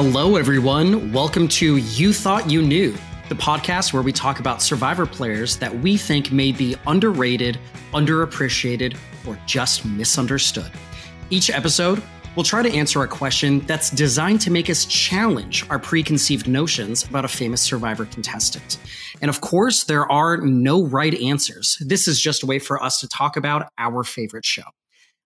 Hello, everyone. Welcome to You Thought You Knew, the podcast where we talk about survivor players that we think may be underrated, underappreciated, or just misunderstood. Each episode, we'll try to answer a question that's designed to make us challenge our preconceived notions about a famous survivor contestant. And of course, there are no right answers. This is just a way for us to talk about our favorite show.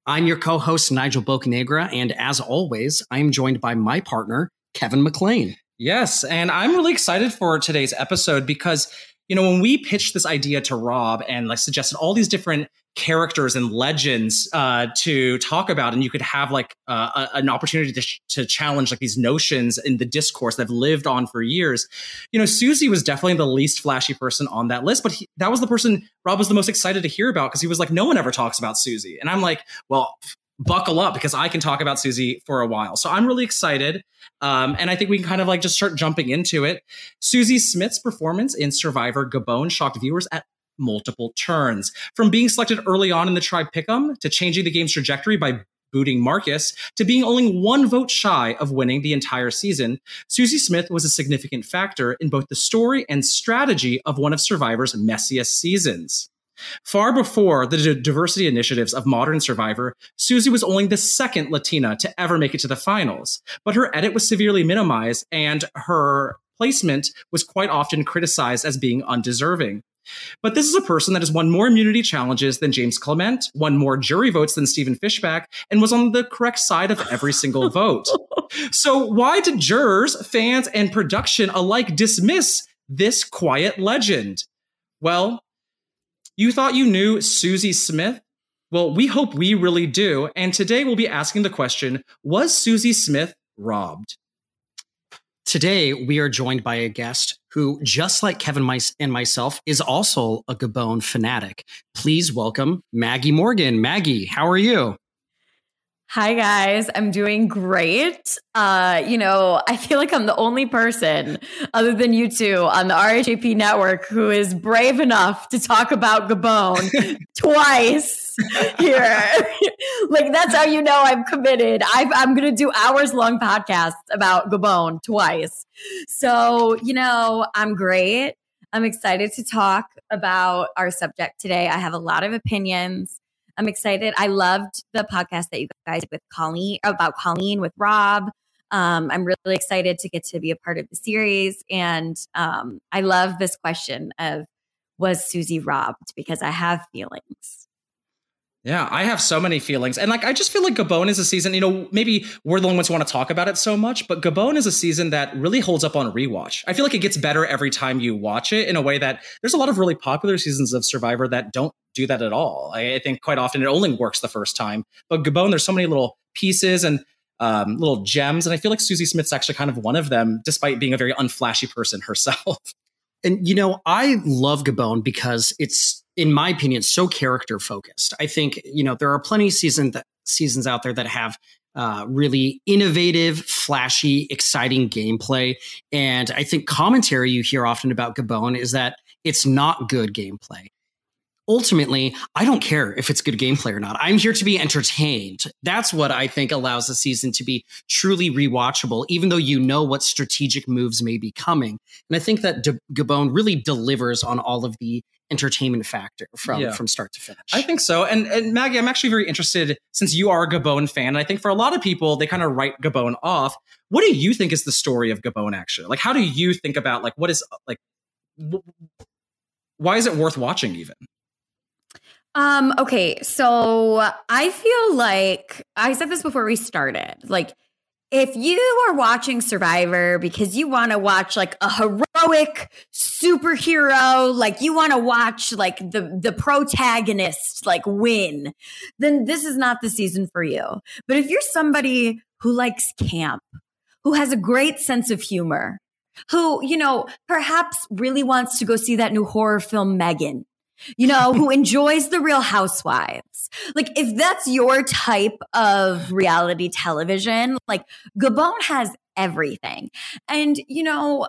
I'm your co host, Nigel Bocanegra, and as always, I'm joined by my partner, Kevin McLean. Yes, and I'm really excited for today's episode because you know when we pitched this idea to Rob and like suggested all these different characters and legends uh, to talk about, and you could have like uh, a, an opportunity to, sh- to challenge like these notions in the discourse that have lived on for years. You know, Susie was definitely the least flashy person on that list, but he, that was the person Rob was the most excited to hear about because he was like, no one ever talks about Susie, and I'm like, well. Buckle up because I can talk about Susie for a while. So I'm really excited. Um, and I think we can kind of like just start jumping into it. Susie Smith's performance in Survivor Gabon shocked viewers at multiple turns. From being selected early on in the tribe pick'em to changing the game's trajectory by booting Marcus to being only one vote shy of winning the entire season, Susie Smith was a significant factor in both the story and strategy of one of Survivor's messiest seasons. Far before the diversity initiatives of Modern Survivor, Susie was only the second Latina to ever make it to the finals, but her edit was severely minimized and her placement was quite often criticized as being undeserving. But this is a person that has won more immunity challenges than James Clement, won more jury votes than Stephen Fishback, and was on the correct side of every single vote. So, why did jurors, fans, and production alike dismiss this quiet legend? Well, you thought you knew Susie Smith? Well, we hope we really do. And today we'll be asking the question Was Susie Smith robbed? Today, we are joined by a guest who, just like Kevin and myself, is also a Gabon fanatic. Please welcome Maggie Morgan. Maggie, how are you? Hi guys, I'm doing great. Uh, you know, I feel like I'm the only person other than you two on the RHAP network who is brave enough to talk about Gabon twice here. like that's how you know I'm committed. i am going to do hours long podcasts about Gabon twice. So, you know, I'm great. I'm excited to talk about our subject today. I have a lot of opinions. I'm excited. I loved the podcast that you guys did with Colleen about Colleen with Rob. Um, I'm really excited to get to be a part of the series. And um, I love this question of was Susie robbed? Because I have feelings. Yeah, I have so many feelings. And like I just feel like Gabon is a season, you know, maybe we're the only ones who want to talk about it so much, but Gabon is a season that really holds up on rewatch. I feel like it gets better every time you watch it in a way that there's a lot of really popular seasons of Survivor that don't do that at all. I, I think quite often it only works the first time. But Gabon, there's so many little pieces and um, little gems. And I feel like Susie Smith's actually kind of one of them, despite being a very unflashy person herself. And you know, I love Gabon because it's, in my opinion, so character focused. I think you know there are plenty of season that, seasons out there that have uh, really innovative, flashy, exciting gameplay. And I think commentary you hear often about Gabon is that it's not good gameplay ultimately, I don't care if it's good gameplay or not. I'm here to be entertained. That's what I think allows the season to be truly rewatchable, even though you know what strategic moves may be coming. And I think that De- Gabon really delivers on all of the entertainment factor from yeah. from start to finish. I think so. And, and Maggie, I'm actually very interested since you are a Gabon fan. And I think for a lot of people, they kind of write Gabon off. What do you think is the story of Gabon actually? Like, how do you think about like what is like? why is it worth watching even? Um, okay, so I feel like I said this before we started. Like, if you are watching Survivor because you want to watch like a heroic superhero, like you want to watch like the the protagonist like win, then this is not the season for you. But if you're somebody who likes camp, who has a great sense of humor, who, you know, perhaps really wants to go see that new horror film M3GAN, you know, who enjoys the real housewives. Like, if that's your type of reality television, like Gabon has everything. And, you know,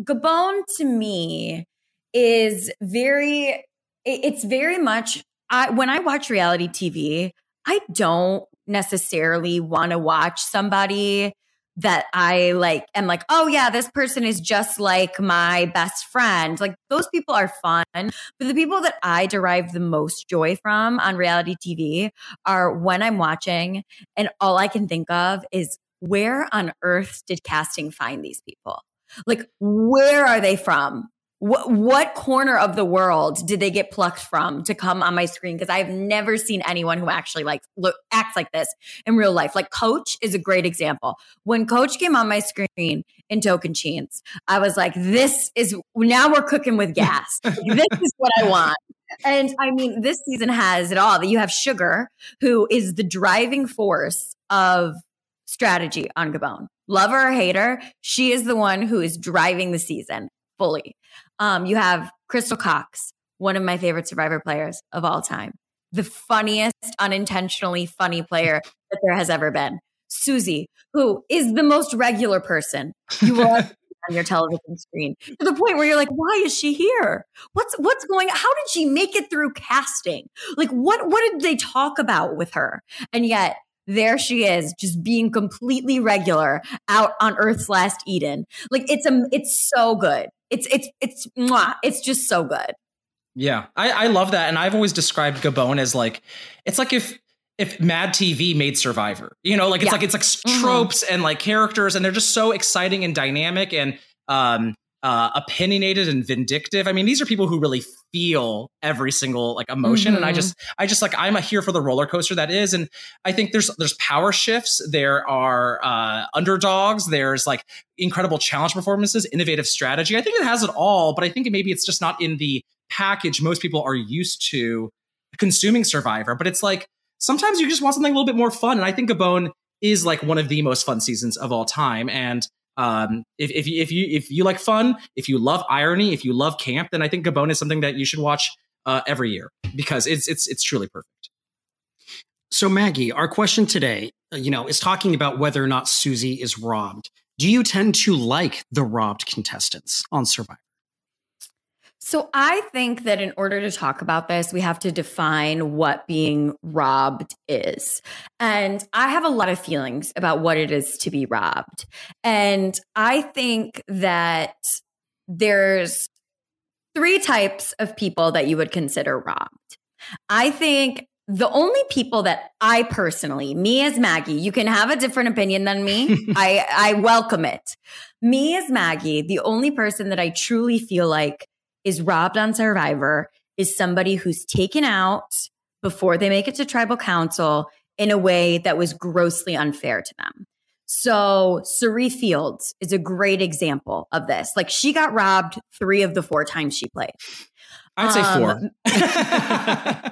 Gabon to me is very, it's very much, I, when I watch reality TV, I don't necessarily want to watch somebody that I like am like, oh yeah, this person is just like my best friend. Like those people are fun. But the people that I derive the most joy from on reality TV are when I'm watching and all I can think of is where on earth did casting find these people? Like, where are they from? What what corner of the world did they get plucked from to come on my screen? Because i've never seen anyone who actually like look acts like this in real life. Like coach is a great example. When coach came on my screen in Tocantins i was like this is now we're cooking with gas. This is what i want. And i mean this season has it all. That you have sugar who is the driving force of strategy on gabon. Love her or hate her she is the one who is driving the season fully um, you have Crystal Cox, one of my favorite Survivor players of all time, the funniest, unintentionally funny player that there has ever been. Susie, who is the most regular person you will on your television screen to the point where you're like, why is she here? What's what's going on? How did she make it through casting? Like what what did they talk about with her? And yet there she is just being completely regular out on earth's last eden like it's a it's so good it's it's it's mwah, it's just so good. Yeah, I, I love that, and I've always described Gabon as like it's like if if Mad TV made Survivor. You know, like it's yeah. like it's like mm-hmm. tropes mm-hmm. and like characters, and they're just so exciting and dynamic and um uh opinionated and vindictive. I mean, these are people who really feel every single like emotion. Mm-hmm. and i mm-hmm. just i just like i'm a here for the roller coaster that is. And i think there's there's power shifts. There are uh underdogs. There's like incredible challenge performances innovative strategy. I think it has it all but i think maybe it's just not in the package most people are used to consuming survivor. But it's like sometimes you just want something a little bit more fun. And i think gabon is like one of the most fun seasons of all time. And um, if, if, you, if you if you like fun, if you love irony, if you love camp, then I think Gabon is something that you should watch uh, every year because it's it's it's truly perfect. So Maggie, our question today, uh, you know, is talking about whether or not Susie is robbed. Do you tend to like the robbed contestants on Survivor? So I think that in order to talk about this, we have to define what being robbed is. And I have a lot of feelings about what it is to be robbed. And I think that there's three types of people that you would consider robbed. I think the only people that I personally, me as Maggie, you can have a different opinion than me. I I welcome it. Me as Maggie, the only person that I truly feel like is robbed on Survivor is somebody who's taken out before they make it to tribal council in a way that was grossly unfair to them. So Cirie Fields is a great example of this. Like she got robbed three of the four times she played. I'd say four. Um,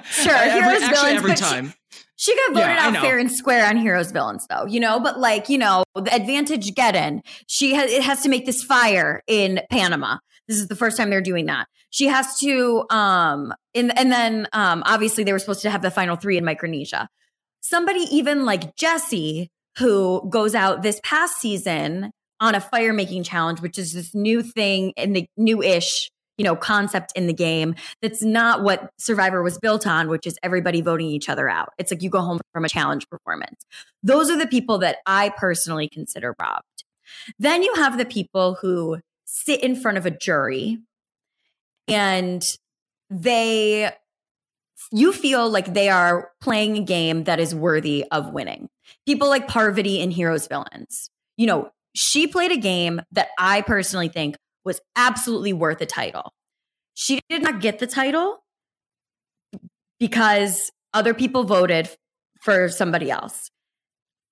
sure, every, heroes actually villains, every but she- time. She, got voted Yeah, out fair and square on heroes villains, though. You know, but like you know, the advantage get in. She has it has to make this fire in Panama. This is the first time they're doing that. She has to, um, in, and then um, obviously they were supposed to have the final three in Micronesia. Somebody even like Jesse, who goes out this past season on a fire making challenge, which is this new thing in the new ish, you know, concept in the game that's not what Survivor was built on, which is everybody voting each other out. It's like you go home from a challenge performance. Those are the people that I personally consider robbed. Then you have the people who sit in front of a jury and they you feel like they are playing a game that is worthy of winning. People like Parvati in Heroes Villains. You know, she played a game that I personally think was absolutely worth a title. She did not get the title because other people voted for somebody else.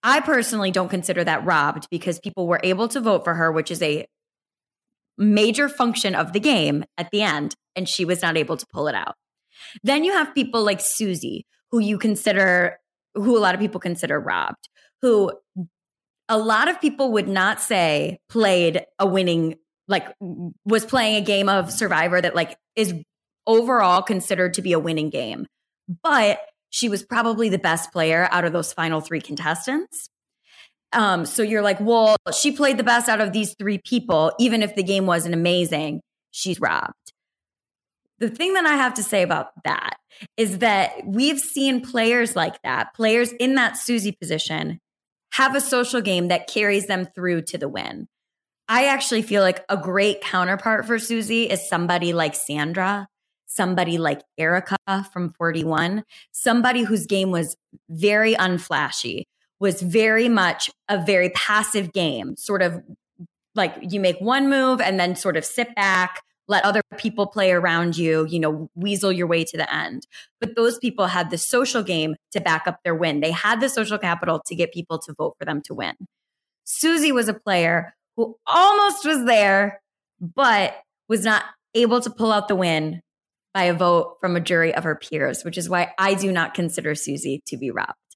I personally don't consider that robbed because people were able to vote for her, which is a major function of the game at the end, and she was not able to pull it out. Then you have people like Susie, who you consider, who a lot of people consider robbed, who a lot of people would not say played a winning, like was playing a game of Survivor that like is overall considered to be a winning game. But she was probably the best player out of those final three contestants. Um, so you're like, well, she played the best out of these three people, even if the game wasn't amazing, she's robbed. The thing that I have to say about that is that we've seen players like that, players in that Susie position, have a social game that carries them through to the win. I actually feel like a great counterpart for Susie is somebody like Sandra, somebody like Erica from 41, somebody whose game was very unflashy, was very much a very passive game, sort of like you make one move and then sort of sit back, let other people play around you, you know, weasel your way to the end. But those people had the social game to back up their win. They had the social capital to get people to vote for them to win. Susie was a player who almost was there, but was not able to pull out the win by a vote from a jury of her peers, which is why I do not consider Susie to be robbed.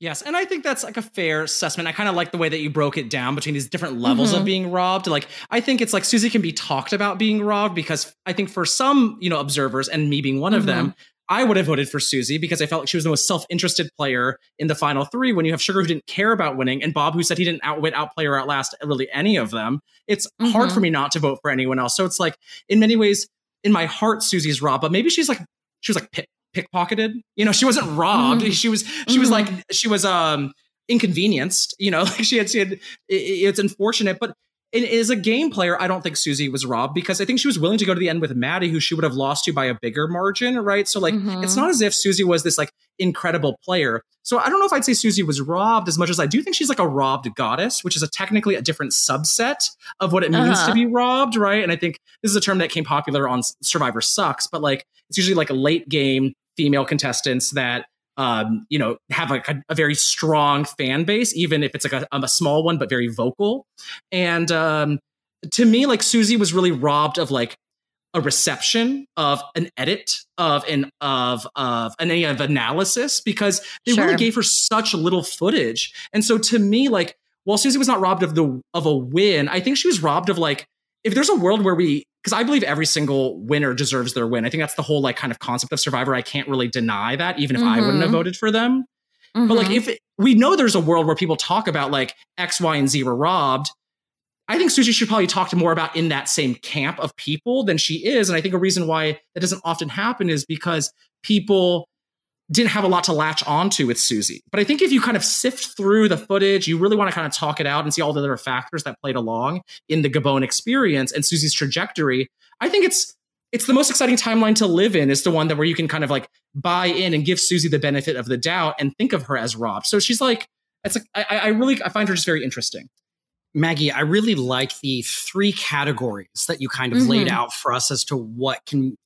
Yes, and I think that's like a fair assessment. I kind of like the way that you broke it down between these different levels Mhm. of being robbed. Like, I think it's like Susie can be talked about being robbed because I think for some, you know, observers and me being one of them, I would have voted for Susie because I felt like she was the most self-interested player in the final three. When you have Sugar who didn't care about winning, and Bob who said he didn't outwit, outplay, or outlast really any of them, it's hard Mhm. for me not to vote for anyone else. So it's like, in many ways, in my heart, Susie's robbed, but maybe she's like she was like pickpocketed. You know, she wasn't robbed. Mhm. She was she was Mhm. like she was um inconvenienced. You know, like she had she had. It, it's unfortunate, but. it- As a game player, I don't think Susie was robbed because I think she was willing to go to the end with Matty, who she would have lost to by a bigger margin, right? So, like, Mhm. it's not as if Susie was this like incredible player. So, I don't know if I'd say Susie was robbed as much as I do think she's like a robbed goddess, which is a technically a different subset of what it means Uh-huh. to be robbed, right? And I think this is a term that came popular on Survivor Sucks, but like it's usually like a late game female contestants that um, you know, have like a, a very strong fan base, even if it's like a, a small one, but very vocal. And um, to me, like Susie was really robbed of like a reception of an edit of an of of an of analysis because they Sure. really gave her such little footage. And so to me, like while Susie was not robbed of the of a win, I think she was robbed of like if there's a world where we because I believe every single winner deserves their win. I think that's the whole like kind of concept of Survivor. I can't really deny that, even if I wouldn't have Mhm. voted for them. But like Mhm. if it, we know there's a world where people talk about like X, Y, and Z were robbed, I think Susie should probably talk to more about in that same camp of people than she is. And I think a reason why that doesn't often happen is because people didn't have a lot to latch onto with Susie. But I think if you kind of sift through the footage, you really want to kind of talk it out and see all the other factors that played along in the Gabon experience and Susie's trajectory. I think it's it's the most exciting timeline to live in is the one that where you can kind of like buy in and give Susie the benefit of the doubt and think of her as Rob. So she's like, it's like I, I really I find her just very interesting. Maggie, I really like the three categories that you kind of mm-hmm. laid out for us as to what can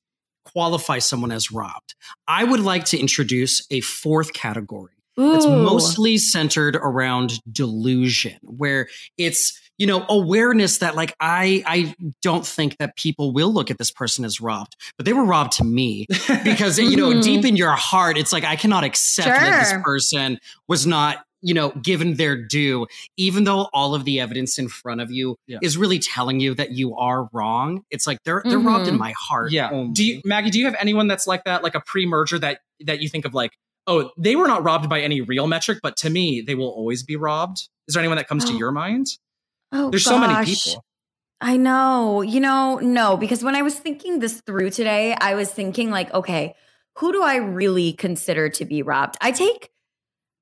qualify someone as robbed. I would like to introduce a fourth category Ooh. that's mostly centered around delusion, where it's you know awareness that like i i don't think that people will look at this person as robbed but they were robbed to me because you know deep mm-hmm. in your heart it's like i cannot accept sure. that this person was not you know, given their due, even though all of the evidence in front of you yeah. is really telling you that you are wrong. It's like they're they're mm-hmm. robbed in mm-hmm. my heart. Yeah. Only. Do you, Maggie? Do you have anyone that's like that, like a pre-merger that that you think of, like, oh, they were not robbed by any real metric, but to me, they will always be robbed. Is there anyone that comes oh. to your mind? Oh, there's gosh. so many people. I know. You know, no, because when I was thinking this through today, I was thinking like, okay, who do I really consider to be robbed? I take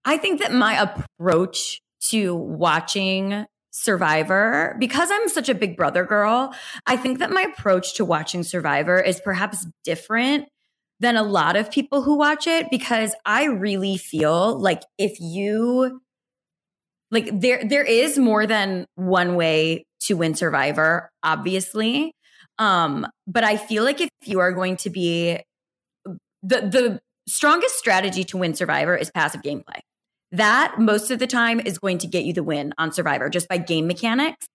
I think that my approach to watching Survivor, because I'm such a big brother girl, I think that my approach to watching Survivor is perhaps different than a lot of people who watch it because I really feel like if you like there there is more than one way to win Survivor, obviously. Um, but I feel like if you are going to be the the strongest strategy to win Survivor is passive gameplay. That most of the time is going to get you the win on Survivor just by game mechanics.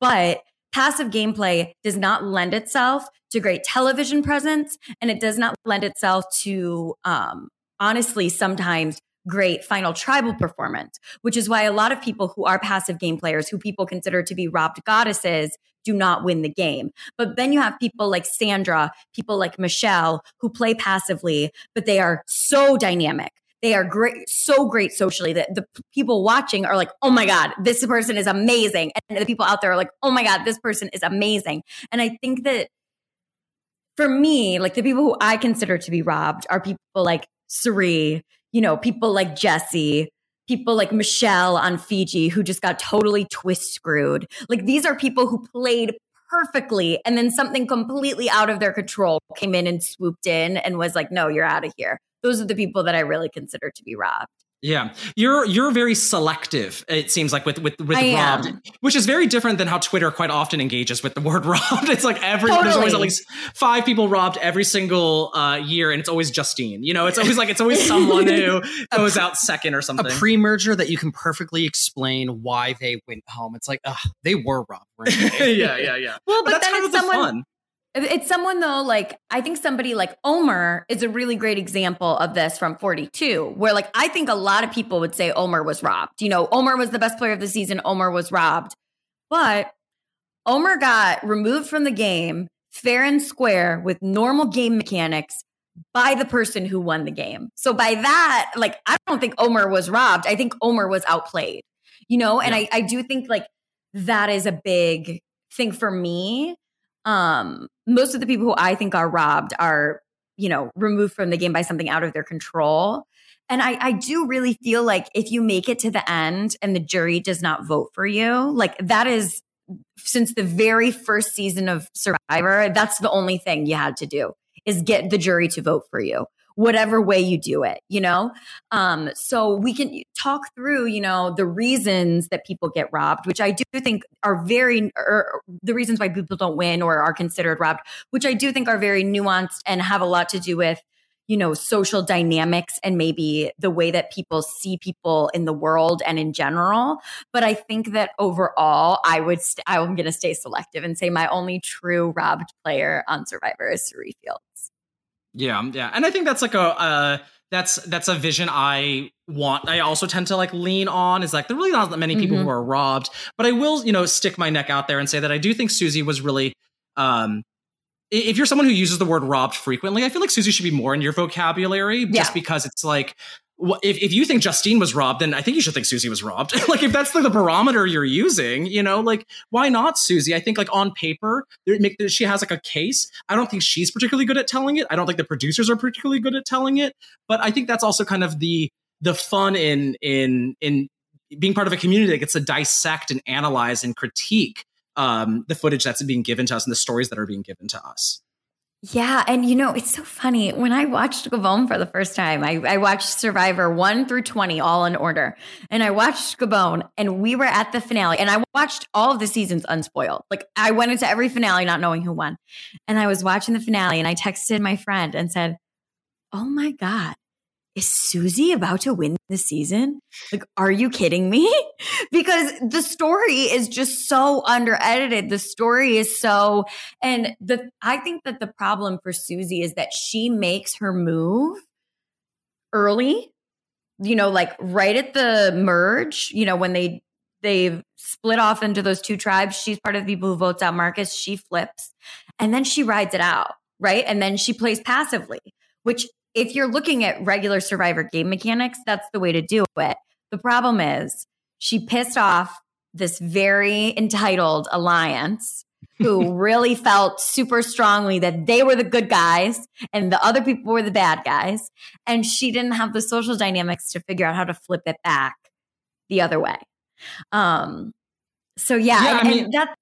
But passive gameplay does not lend itself to great television presence and it does not lend itself to um, honestly sometimes great final tribal performance which is why a lot of people who are passive game players who people consider to be robbed goddesses do not win the game but then you have people like sandra people like michelle who play passively but they are so dynamic they are great, so great socially that the people watching are like, oh my God, this person is amazing. And the people out there are like, oh my God, this person is amazing. And I think that for me, like the people who I consider to be robbed are people like Cirie, you know, people like Jesse, people like Michelle on Fiji who just got totally twist screwed. Like these are people who played perfectly and then something completely out of their control came in and swooped in and was like, no, you're out of here those are the people that I really consider to be robbed. Yeah, you're you're very selective. It seems like with with with I robbed, am. which is very different than how Twitter quite often engages with the word robbed. It's like every totally. there's always at least five people robbed every single uh, year, and it's always Justine. You know, it's always like it's always someone who goes out second or something. A pre-merger that you can perfectly explain why they went home. It's like, ugh, they were robbed. Right? yeah, yeah, yeah. Well, but, but then it's someone. Fun it's someone though, like I think somebody like Omer is a really great example of this from 42, where like I think a lot of people would say Omer was robbed. You know, Omer was the best player of the season, Omer was robbed. But Omer got removed from the game fair and square with normal game mechanics by the person who won the game. So by that, like I don't think Omer was robbed. I think Omer was outplayed. You know, and yeah. I, I do think like that is a big thing for me um, most of the people who I think are robbed are, you know, removed from the game by something out of their control. And I, I do really feel like if you make it to the end and the jury does not vote for you, like that is since the very first season of Survivor, that's the only thing you had to do is get the jury to vote for you whatever way you do it, you know? Um, so we can talk through, you know, the reasons that people get robbed, which I do think are very, or the reasons why people don't win or are considered robbed, which I do think are very nuanced and have a lot to do with you know social dynamics and maybe the way that people see people in the world and in general but i think that overall i would st- i'm going to stay selective and say my only true robbed player on survivor is Cirie Fields yeah, yeah, and I think that's like a uh, that's that's a vision I want. I also tend to like lean on is like there really not that many people mm-hmm. who are robbed, but I will you know stick my neck out there and say that I do think Susie was really. Um, if you're someone who uses the word robbed frequently, I feel like Susie should be more in your vocabulary just yeah. because it's like if, if you think Justine was robbed, then I think you should think Susie was robbed. like if that's the, barometer you're using, you know, like why not Susie? I think like on paper, she has like a case. I don't think she's particularly good at telling it. I don't think the producers are particularly good at telling it. But I think that's also kind of the the fun in in in being part of a community that gets to dissect and analyze and critique um, the footage that's being given to us and the stories that are being given to us. Yeah, and you know, it's so funny. When I watched Gabon for the first time, I, I watched Survivor 1 through 20 all in order. And I watched Gabon and we were at the finale and I watched all of the seasons unspoiled. Like I went into every finale not knowing who won. And I was watching the finale and I texted my friend and said, "Oh my god, is Susie about to win the season? Like, are you kidding me? because the story is just so under edited. The story is so, and the, I think that the problem for Susie is that she makes her move early, you know, like right at the merge, you know, when they, they split off into those two tribes. She's part of the people who votes out Marcus. She flips and then she rides it out. Right. And then she plays passively, which if you're looking at regular survivor game mechanics, that's the way to do it. The problem is she pissed off this very entitled alliance who really felt super strongly that they were the good guys and the other people were the bad guys. And she didn't have the social dynamics to figure out how to flip it back the other way. Um, so yeah, Yeah, I mean- and that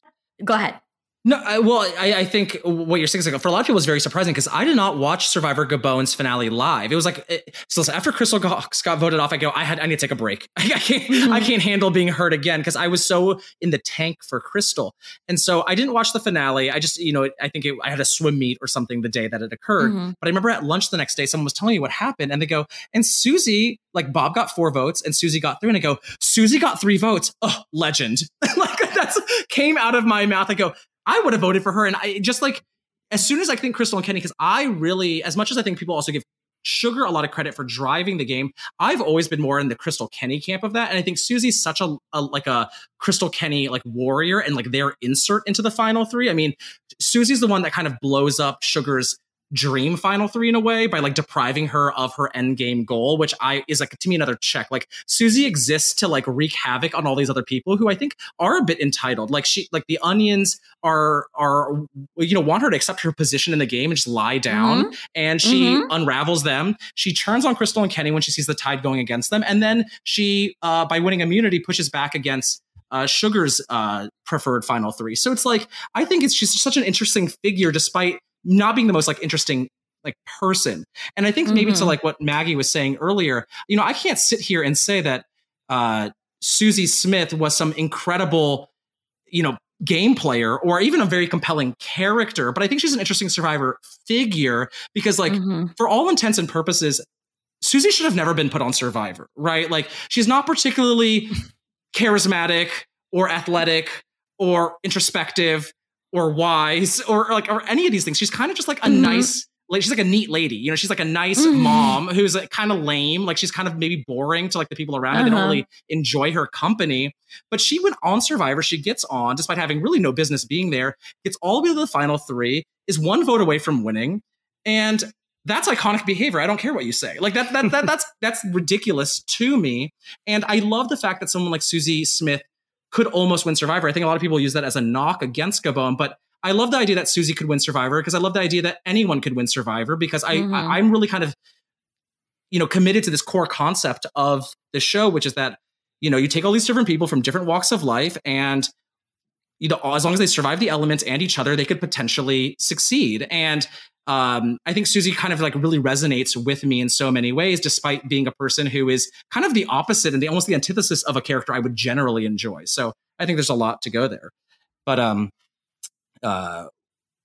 go ahead. No, I, well, I, I think what you're saying is like, for a lot of people, it's very surprising because I did not watch Survivor Gabon's finale live. It was like, it, so listen, after Crystal got voted off, I go, I had, I need to take a break. I can't, I can't handle being hurt again because I was so in the tank for Crystal, and so I didn't watch the finale. I just, you know, I think it, I had a swim meet or something the day that it occurred. Mhm. But I remember at lunch the next day, someone was telling me what happened, and they go, and Susie, like Bob got four votes, and Susie got three, and I go, Susie got three votes. Oh, legend! like that's came out of my mouth. I go, I would have voted for her. And I just like, as soon as I think Crystal and Kenny, because I really, as much as I think people also give Sugar a lot of credit for driving the game, I've always been more in the Crystal Kenny camp of that. And I think Susie's such a, a like a Crystal Kenny like warrior and like their insert into the final three. I mean, Susie's the one that kind of blows up Sugar's dream final three in a way by like depriving her of her end game goal which i is like to me another check. Like susie exists to like wreak havoc on all these other people who i think are a bit entitled. Like she like the onions are are you know want her to accept her position in the game and just lie down. And she Mhm. unravels them. She turns on crystal and kenny when she sees the tide going against them. And then she uh by winning immunity pushes back against uh, Sugar's uh, preferred final three. So it's like I think it's just such an interesting figure, despite not being the most like interesting like person. And I think maybe to Mhm. like what Maggie was saying earlier, you know, I can't sit here and say that uh, Susie Smith was some incredible, you know, game player or even a very compelling character. But I think she's an interesting survivor figure because like Mhm. for all intents and purposes, Susie should have never been put on Survivor, right? Like she's not particularly charismatic or athletic or introspective or wise or like or any of these things. She's kind of just like a Mhm. nice like she's like a neat lady. You know, she's like a nice Mhm. mom who's like kind of lame. Like she's kind of maybe boring to like the people around her. They don't Uh-huh. really enjoy her company. But she went on Survivor. She gets on despite having really no business being there. Gets all the way to the final three. Is one vote away from winning. And that's iconic behavior. I don't care what you say. Like that, that, that that's that's ridiculous to me. And I love the fact that someone like Susie Smith could almost win Survivor. I think a lot of people use that as a knock against Gabon, but I love the idea that Susie could win Survivor because I love the idea that anyone could win Survivor because I, Mhm. I I'm really kind of you know committed to this core concept of the show, which is that you know you take all these different people from different walks of life and you know as long as they survive the elements and each other, they could potentially succeed. And um, I think Susie kind of like really resonates with me in so many ways, despite being a person who is kind of the opposite and the almost the antithesis of a character I would generally enjoy. So I think there's a lot to go there. But um, uh,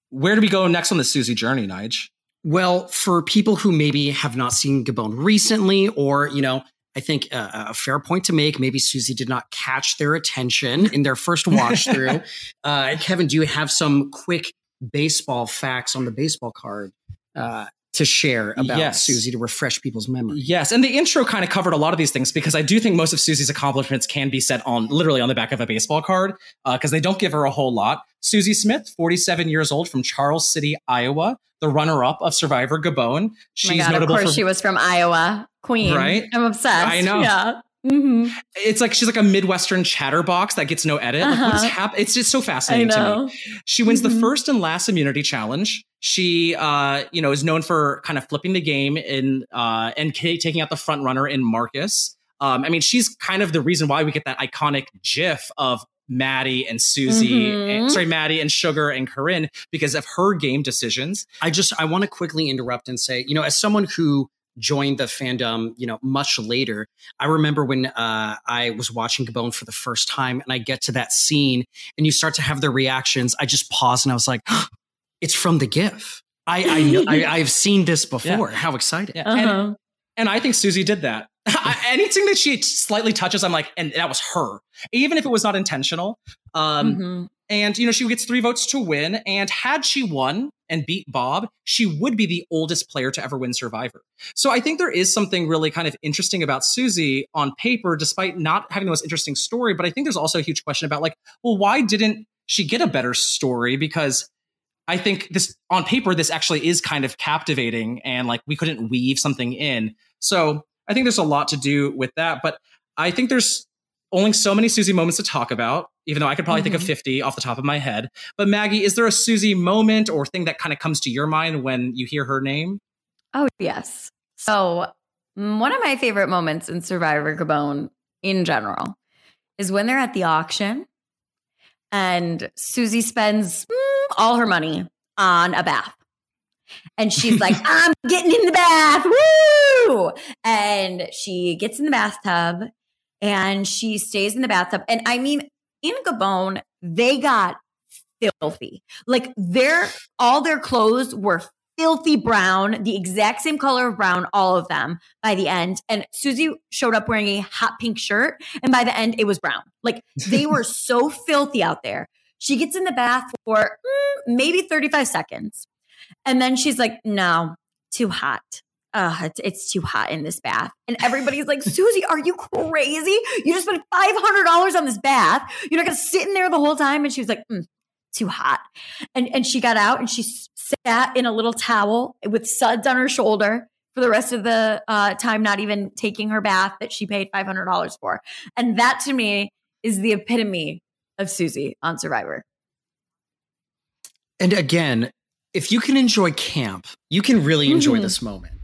where do we go next on the Susie journey, Nige? Well, for people who maybe have not seen Gabon recently, or, you know, I think uh, a fair point to make, maybe Susie did not catch their attention in their first watch through. uh, Kevin, do you have some quick baseball facts on the baseball card uh, to share about Yes. Susie to refresh people's memory? Yes, and the intro kind of covered a lot of these things because I do think most of Susie's accomplishments can be set on literally on the back of a baseball card because they don't give her a whole lot. Susie Smith, 47 years old from Charles City, Iowa, the runner-up of Survivor Gabon. Oh She's my God, of course for she was from Iowa. Queen. Right? I'm obsessed. I know. Yeah. Hmm it's like she's like a midwestern chatterbox that gets no edit. Like what's Uh-huh. hap- It's just so fascinating to me. She wins the Mhm. first and last immunity challenge. She, uh, you know, is known for kind of flipping the game in uh, and ca- taking out the front runner in Marcus. Um, I mean, she's kind of the reason why we get that iconic GIF of Matty and Susie, Mhm. and, sorry, Matty and Sugar and Corinne because of her game decisions. I just I want to quickly interrupt and say, you know, as someone who joined the fandom, you know, much later, I remember when uh, I was watching Gabon for the first time, and I get to that scene, and you start to have their reactions. I just paused and I was like, "It's from the GIF." I I know I, I've seen this before. How exciting! Yeah. Uh-huh. And, and I think Susie did that. Anything that she slightly touches, I'm like, and that was her, even if it was not intentional. Um, Mhm. And, you know, she gets three votes to win. And had she won and beat Bob, she would be the oldest player to ever win Survivor. So I think there is something really kind of interesting about Susie on paper, despite not having the most interesting story. But I think there's also a huge question about, like, well, why didn't she get a better story? Because I think this on paper, this actually is kind of captivating and like we couldn't weave something in. So I think there's a lot to do with that. But I think there's only so many Susie moments to talk about, even though I could probably think of Mhm. 50 off the top of my head. But Maggie, is there a Susie moment or thing that kind of comes to your mind when you hear her name? Oh, yes. So, mm, one of my favorite moments in Survivor Gabon in general is when they're at the auction and Susie spends mm, all her money on a bath. And she's like, I'm getting in the bath. Woo! And she gets in the bathtub and she stays in the bathtub. And I mean, in Gabon, they got filthy. Like their all their clothes were filthy brown, the exact same color of brown, all of them by the end. And Susie showed up wearing a hot pink shirt, and by the end, it was brown. Like they were so filthy out there. She gets in the bath for mm, maybe 35 seconds. And then she's like, no, too hot. Uh, it's, it's too hot in this bath. And everybody's like, Susie, are you crazy? You just spent $500 on this bath. You're not going to sit in there the whole time. And she was like, mm, too hot. And, and she got out and she sat in a little towel with suds on her shoulder for the rest of the uh, time, not even taking her bath that she paid $500 for. And that to me is the epitome of Susie on Survivor. And again, if you can enjoy camp, you can really enjoy Mhm. this moment.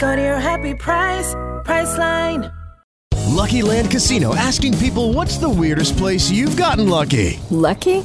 Go to your happy price, Priceline. Lucky Land Casino asking people what's the weirdest place you've gotten lucky? Lucky?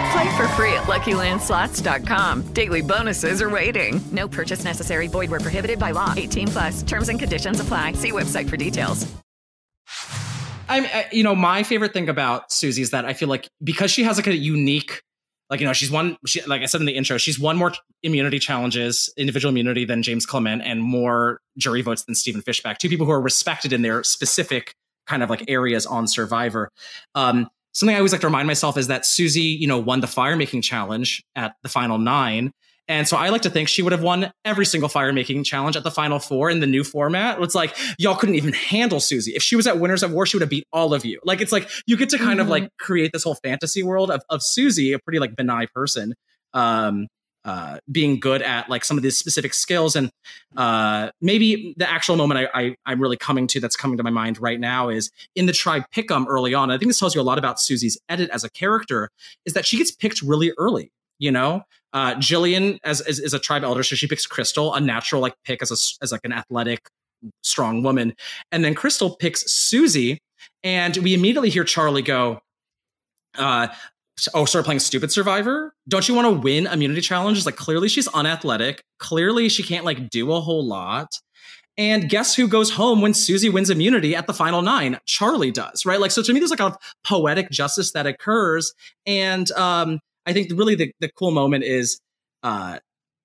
Play for free at LuckyLandSlots.com. Daily bonuses are waiting. No purchase necessary. Void were prohibited by law. 18 plus. Terms and conditions apply. See website for details. I'm, I, you know, my favorite thing about Susie is that I feel like because she has like a unique, like you know, she's won, she, like I said in the intro, she's won more immunity challenges, individual immunity than James Clement, and more jury votes than Stephen Fishback. Two people who are respected in their specific kind of like areas on Survivor. Um, something I always like to remind myself is that Susie, you know, won the fire making challenge at the final nine. And so I like to think she would have won every single fire making challenge at the final four in the new format. It's like y'all couldn't even handle Susie. If she was at Winners at War, she would have beat all of you. Like it's like you get to kind of Mhm. like create this whole fantasy world of, of Susie, a pretty like benign person, um, uh, being good at like some of these specific skills. And uh, maybe the actual moment I, I I'm really coming to that's coming to my mind right now is in the tribe pick'em early on. I think this tells you a lot about Susie's edit as a character is that she gets picked really early. You know, uh, Gillian as, is a tribe elder, so she picks Crystal, a natural like pick as a as like an athletic, strong woman, and then Crystal picks Susie, and we immediately hear Charlie go, Uh, oh, started playing Stupid Survivor. Don't you want to win immunity challenges? Like clearly she's unathletic. Clearly she can't like do a whole lot. And guess who goes home when Susie wins immunity at the final nine? Charlie does, right? Like, so to me, there's like a poetic justice that occurs. And um, I think really the, the cool moment is, uh,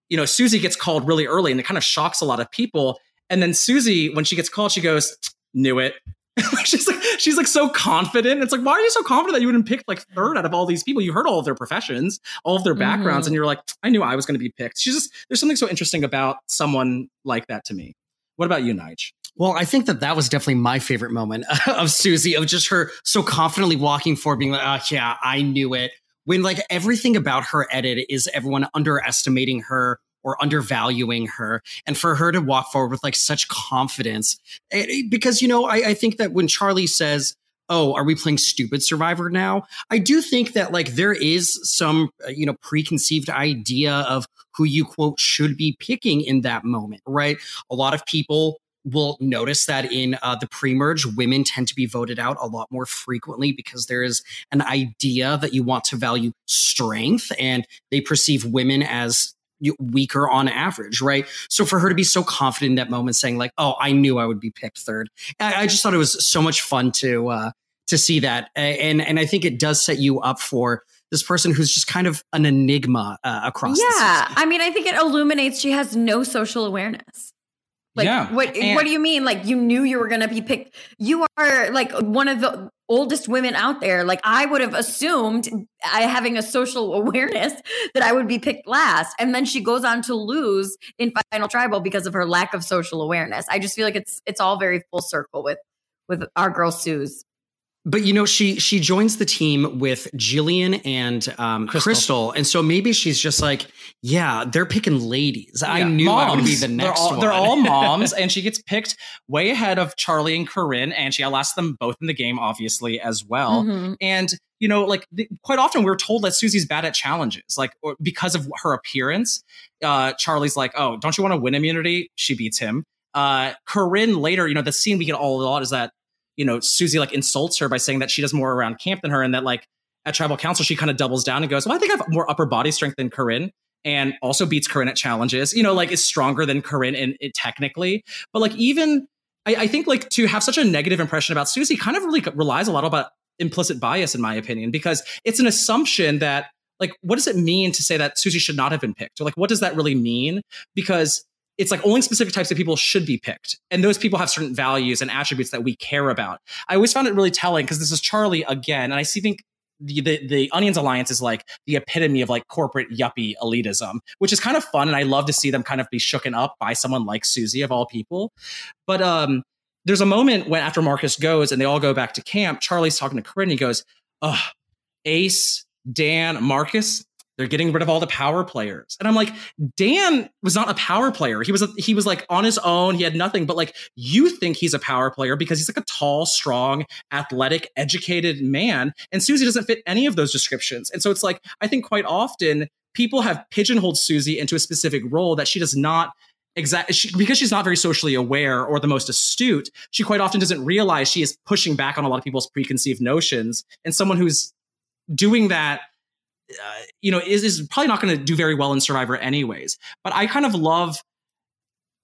you know, Susie gets called really early and it kind of shocks a lot of people. And then Susie, when she gets called, she goes, knew it. she's like, she's like so confident. It's like, why are you so confident that you wouldn't pick like third out of all these people? You heard all of their professions, all of their backgrounds, Mhm. and you're like, I knew I was going to be picked. She's just, there's something so interesting about someone like that to me. What about you, Nige? Well, I think that that was definitely my favorite moment of Susie, of just her so confidently walking forward, being like, oh, yeah, I knew it. When like everything about her edit is everyone underestimating her or undervaluing her. And for her to walk forward with like such confidence, it- it- because, you know, I, I think that when Charlie says, oh, are we playing stupid survivor now? I do think that like there is some, uh, you know, preconceived idea of who you quote should be picking in that moment, right? A lot of people will notice that in uh, the pre-merge, women tend to be voted out a lot more frequently because there is an idea that you want to value strength and they perceive women as weaker on average, right? So for her to be so confident in that moment, saying like, "Oh, I knew I would be picked third. I, I just thought it was so much fun to uh, to see that, and and I think it does set you up for this person who's just kind of an enigma uh, across. the Yeah, I mean, I think it illuminates she has no social awareness. Like, Yeah, what and- what do you mean? Like, you knew you were going to be picked. You are like one of the oldest women out there. Like, I would have assumed, I having a social awareness, that I would be picked last. And then she goes on to lose in final tribal because of her lack of social awareness. I just feel like it's it's all very full circle with with our girl Suze. But you know, she she joins the team with Gillian and um, Crystal. and so maybe she's just like, yeah, they're picking ladies. I Yeah, knew I would be the next they're all, one. They're all moms, and she gets picked way ahead of Charlie and Corinne, and she outlasts them both in the game, obviously as well. Mhm. And you know, like the, quite often we're told that Susie's bad at challenges, like or because of her appearance. Uh, Charlie's like, "Oh, don't you want to win immunity?" She beats him. Uh, Corinne later, you know, the scene we get all a lot is that you know Susie like insults her by saying that she does more around camp than her, and that like at tribal council she kind of doubles down and goes, "Well, I think I have more upper body strength than Corinne." And also beats Corinne at challenges, you know, like is stronger than Corinne in, technically. But like even I, I think like to have such a negative impression about Susie kind of really relies a lot about implicit bias, in my opinion, because it's an assumption that like what does it mean to say that Susie should not have been picked? Or like what does that really mean? Because it's like only specific types of people should be picked. And those people have certain values and attributes that we care about. I always found it really telling because this is Charlie again. And I see think the, the the Onions Alliance is like the epitome of like corporate yuppie elitism, which is kind of fun. And I love to see them kind of be shooken up by someone like Susie of all people. But um there's a moment when after Marcus goes and they all go back to camp, Charlie's talking to Corinne. He goes, Ugh, Ace, Dan, Marcus, they're getting rid of all the power players. And I'm like, Dan was not a power player. He was a, he was like on his own. He had nothing. But like you think he's a power player because he's like a tall, strong, athletic, educated man. And Susie doesn't fit any of those descriptions. And so it's like I think quite often people have pigeonholed Susie into a specific role that she does not exactly she, because she's not very socially aware or the most astute she quite often doesn't realize she is pushing back on a lot of people's preconceived notions and someone who's doing that uh, you know is, is probably not going to do very well in survivor anyways but i kind of love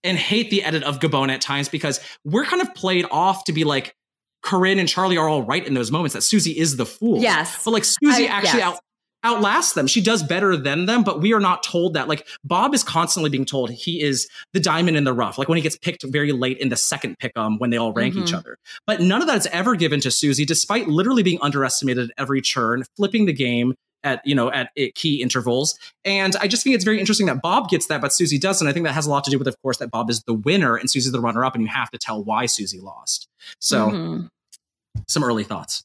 and hate the edit of gabon at times because we're kind of played off to be like corinne and charlie are all right in those moments that susie is the fool Yes. but like susie I- actually yes. out outlasts them. She does better than them, but we are not told that. Like Bob is constantly being told he is the diamond in the rough. Like when he gets picked very late in the second pick 'em when they all rank each Mhm. other. But none of that is ever given to Susie, despite literally being underestimated at every churn, flipping the game at you know at at key intervals. And I just think it's very interesting that Bob gets that, but Susie doesn't. I think that has a lot to do with, of course, that Bob is the winner and Susie's the runner up, and you have to tell why Susie lost. So Mhm. some early thoughts.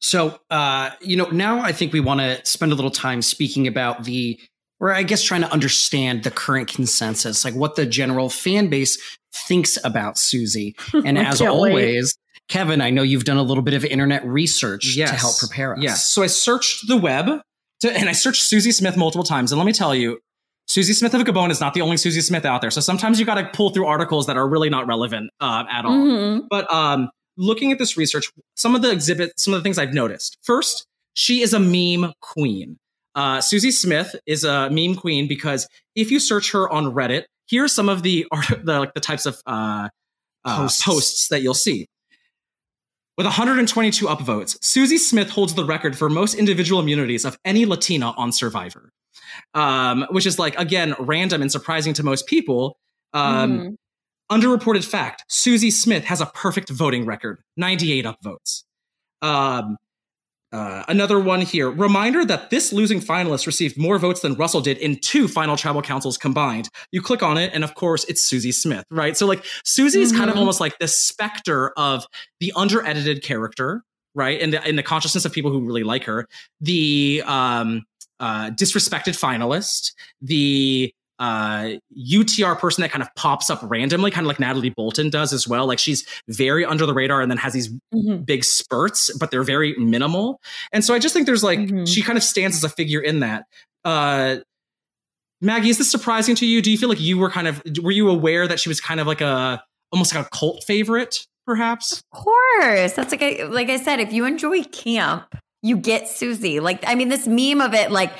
So, uh, you know, now I think we want to spend a little time speaking about the, or I guess trying to understand the current consensus, like what the general fan base thinks about Susie. And as always, Kevin, I know you've done a little bit of internet research to help prepare us. Yes. So I searched the web to, and I searched Susie Smith multiple times. And let me tell you, Susie Smith of Gabon is not the only Susie Smith out there. So sometimes you got to pull through articles that are really not relevant uh, at all. Mhm. But um, looking at this research, some of the exhibits, some of the things I've noticed. First, she is a meme queen. Uh, Susie Smith is a meme queen because if you search her on Reddit, here are some of the art, the, like the types of uh, uh, Posts. posts that you'll see. With 122 upvotes, Susie Smith holds the record for most individual immunities of any Latina on Survivor, um, which is like again random and surprising to most people. Um, Mhm. Underreported fact: Susie Smith has a perfect voting record, 98 upvotes. Um, uh, another one here. Reminder that this losing finalist received more votes than Russell did in two final tribal councils combined. You click on it, and of course, it's Susie Smith, right? So, like, Susie's kind of Mhm. almost like the specter of the under edited character, right? In the, in the consciousness of people who really like her, the um, uh, disrespected finalist, the uh, UTR person that kind of pops up randomly, kind of like Natalie Bolton does as well. Like she's very under the radar and then has these Mm-hmm. big spurts, but they're very minimal. And so I just think there's like Mm-hmm. she kind of stands as a figure in that. Uh, Maggie, is this surprising to you? Do you feel like you were kind of were you aware that she was kind of like a almost like a cult favorite, perhaps? Of course. That's like I like I said, if you enjoy camp, you get Susie. Like, I mean, this meme of it, like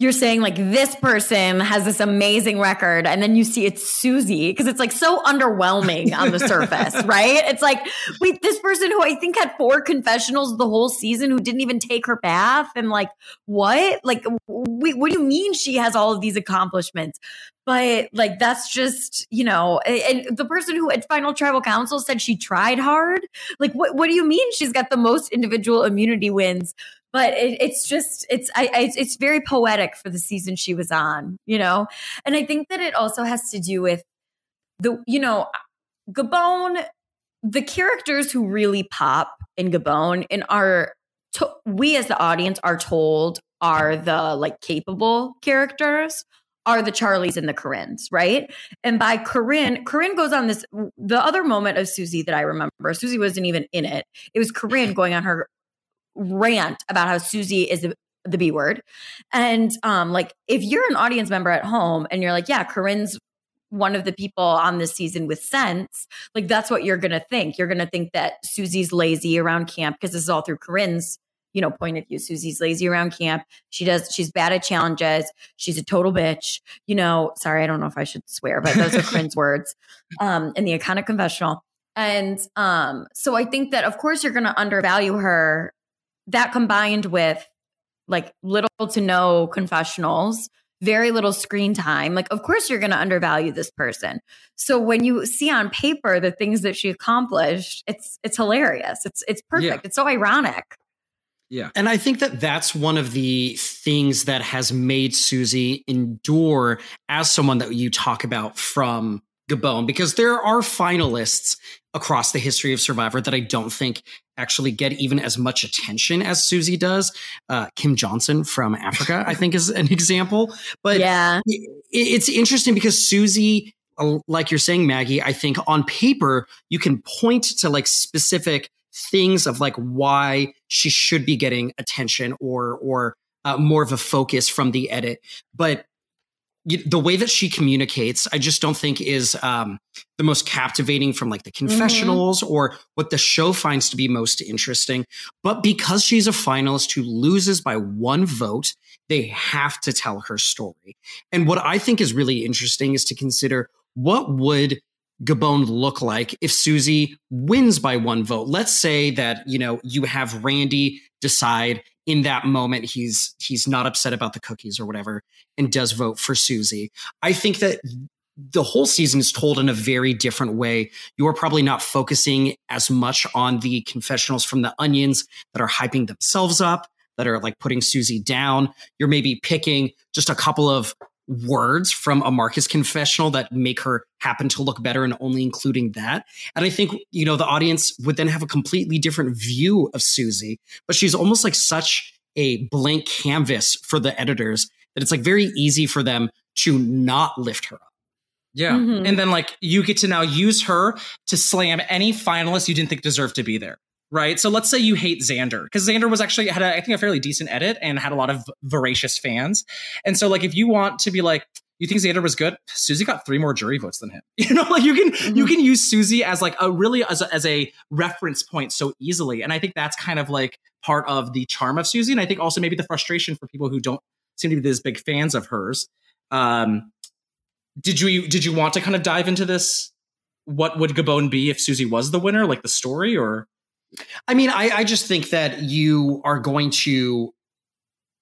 you're saying, like this person has this amazing record, and then you see it's Susie because it's like so underwhelming on the surface, right? It's like, wait, this person who I think had four confessionals the whole season who didn't even take her bath, and like, what? Like, wait, what do you mean she has all of these accomplishments? But like that's just you know, and the person who at Final Tribal Council said she tried hard. Like, what what do you mean she's got the most individual immunity wins? But it, it's just it's I, I it's very poetic for the season she was on, you know. And I think that it also has to do with the you know Gabon, the characters who really pop in Gabon and are to, we as the audience are told are the like capable characters are the Charlies and the Corinnes, right? And by Corinne, Corinne goes on this the other moment of Susie that I remember. Susie wasn't even in it. It was Corinne going on her rant about how Susie is the, the B word. And um like if you're an audience member at home and you're like, yeah, Corinne's one of the people on this season with sense, like that's what you're gonna think. You're gonna think that Susie's lazy around camp because this is all through Corinne's, you know, point of view. Susie's lazy around camp. She does. She's bad at challenges. She's a total bitch. You know. Sorry, I don't know if I should swear, but those are Corinne's words. Um, in the iconic confessional. And um, so I think that of course you're gonna undervalue her. That combined with like little to no confessionals, very little screen time. Like, of course, you're going to undervalue this person. So when you see on paper the things that she accomplished, it's it's hilarious. It's it's perfect. Yeah. It's so ironic. Yeah. And I think that that's one of the things that has made Susie endure as someone that you talk about from Gabon, because there are finalists across the history of Survivor that I don't think actually get even as much attention as Susie does. Uh, Kim Johnson from Africa, I think, is an example. But yeah, it's interesting because Susie, uh, like you're saying, Maggie, I think on paper you can point to like specific things of like why she should be getting attention or or uh, more of a focus from the edit, but the way that she communicates, I just don't think is um, the most captivating from like the confessionals or what the show finds to be most interesting. But because she's a finalist who loses by one vote, they have to tell her story. And what I think is really interesting is to consider what would Gabon look like if Susie wins by one vote? Let's say that, you know, you have Randy decide in that moment he's he's not upset about the cookies or whatever and does vote for Susie. I think that the whole season is told in a very different way. You are probably not focusing as much on the confessionals from the onions that are hyping themselves up, that are like putting Susie down. You're maybe picking just a couple of words from a Marcus confessional that make her happen to look better and only including that. And I think, you know, the audience would then have a completely different view of Susie, but she's almost like such a blank canvas for the editors that it's like very easy for them to not lift her up. Yeah. Mm-hmm. And then like you get to now use her to slam any finalist you didn't think deserved to be there. Right. So let's say you hate Xander because Xander was actually had a, I think a fairly decent edit and had a lot of voracious fans. And so like if you want to be like, you think Xander was good? Susie got three more jury votes than him. You know, like you can mm-hmm. you can use Susie as like a really as a, as a reference point so easily, and I think that's kind of like part of the charm of Susie, and I think also maybe the frustration for people who don't seem to be these big fans of hers. Um, did you did you want to kind of dive into this? What would Gabon be if Susie was the winner, like the story, or? I mean, I, I just think that you are going to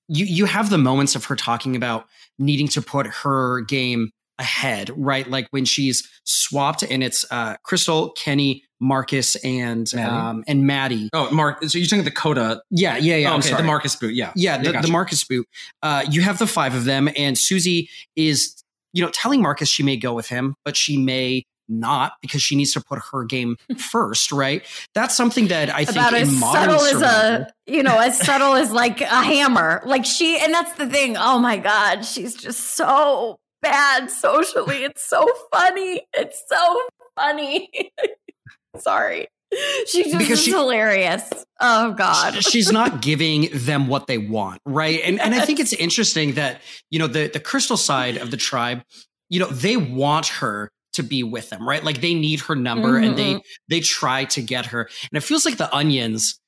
you you have the moments of her talking about needing to put her game ahead, right? Like when she's swapped and it's uh, Crystal, Kenny, Marcus, and Matty? um and Matty. Oh, Mark. So you're talking the Kota? Yeah, yeah, yeah. Oh, okay, the Marcus boot. Yeah, yeah. The, the Marcus boot. Uh, you have the five of them, and Susie is you know telling Marcus she may go with him, but she may not because she needs to put her game first, right? That's something that I think About in as modern subtle as a you know as subtle as like a hammer. Like she, and that's the thing. Oh my god, she's just so bad socially. It's so funny. It's so funny. Sorry. She just Because is she- hilarious. Oh God. she's not giving them what they want, right? And and I think it's interesting that you know the the crystal side of the tribe, you know, they want her to be with them, right? Like they need her number and they Mhm. they try to get her. And it feels like the onions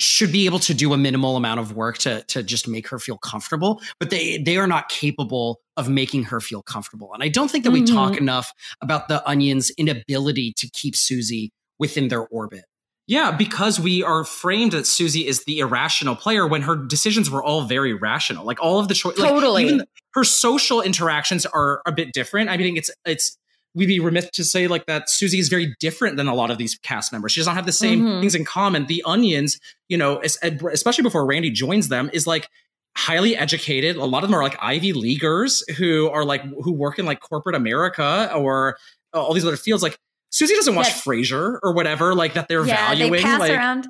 should be able to do a minimal amount of work to to just make her feel comfortable, but they they are not capable of making her feel comfortable. And I don't think that we talk Mhm. enough about the onions' inability to keep Susie within their orbit. Yeah, because we are framed that Susie is the irrational player when her decisions were all very rational. Like all of the choices, Totally. even her social interactions are a bit different. I mean, it's it's we'd be remiss to say like that Susie is very different than a lot of these cast members. She does not have the same Mhm. things in common. The Onions, you know, especially before Randy joins them, is like highly educated. A lot of them are like Ivy Leaguers who are like who work in like corporate America or all these other fields. Like Susie doesn't watch Yeah. Frasier or whatever, like that they're yeah, valuing. they pass like, around.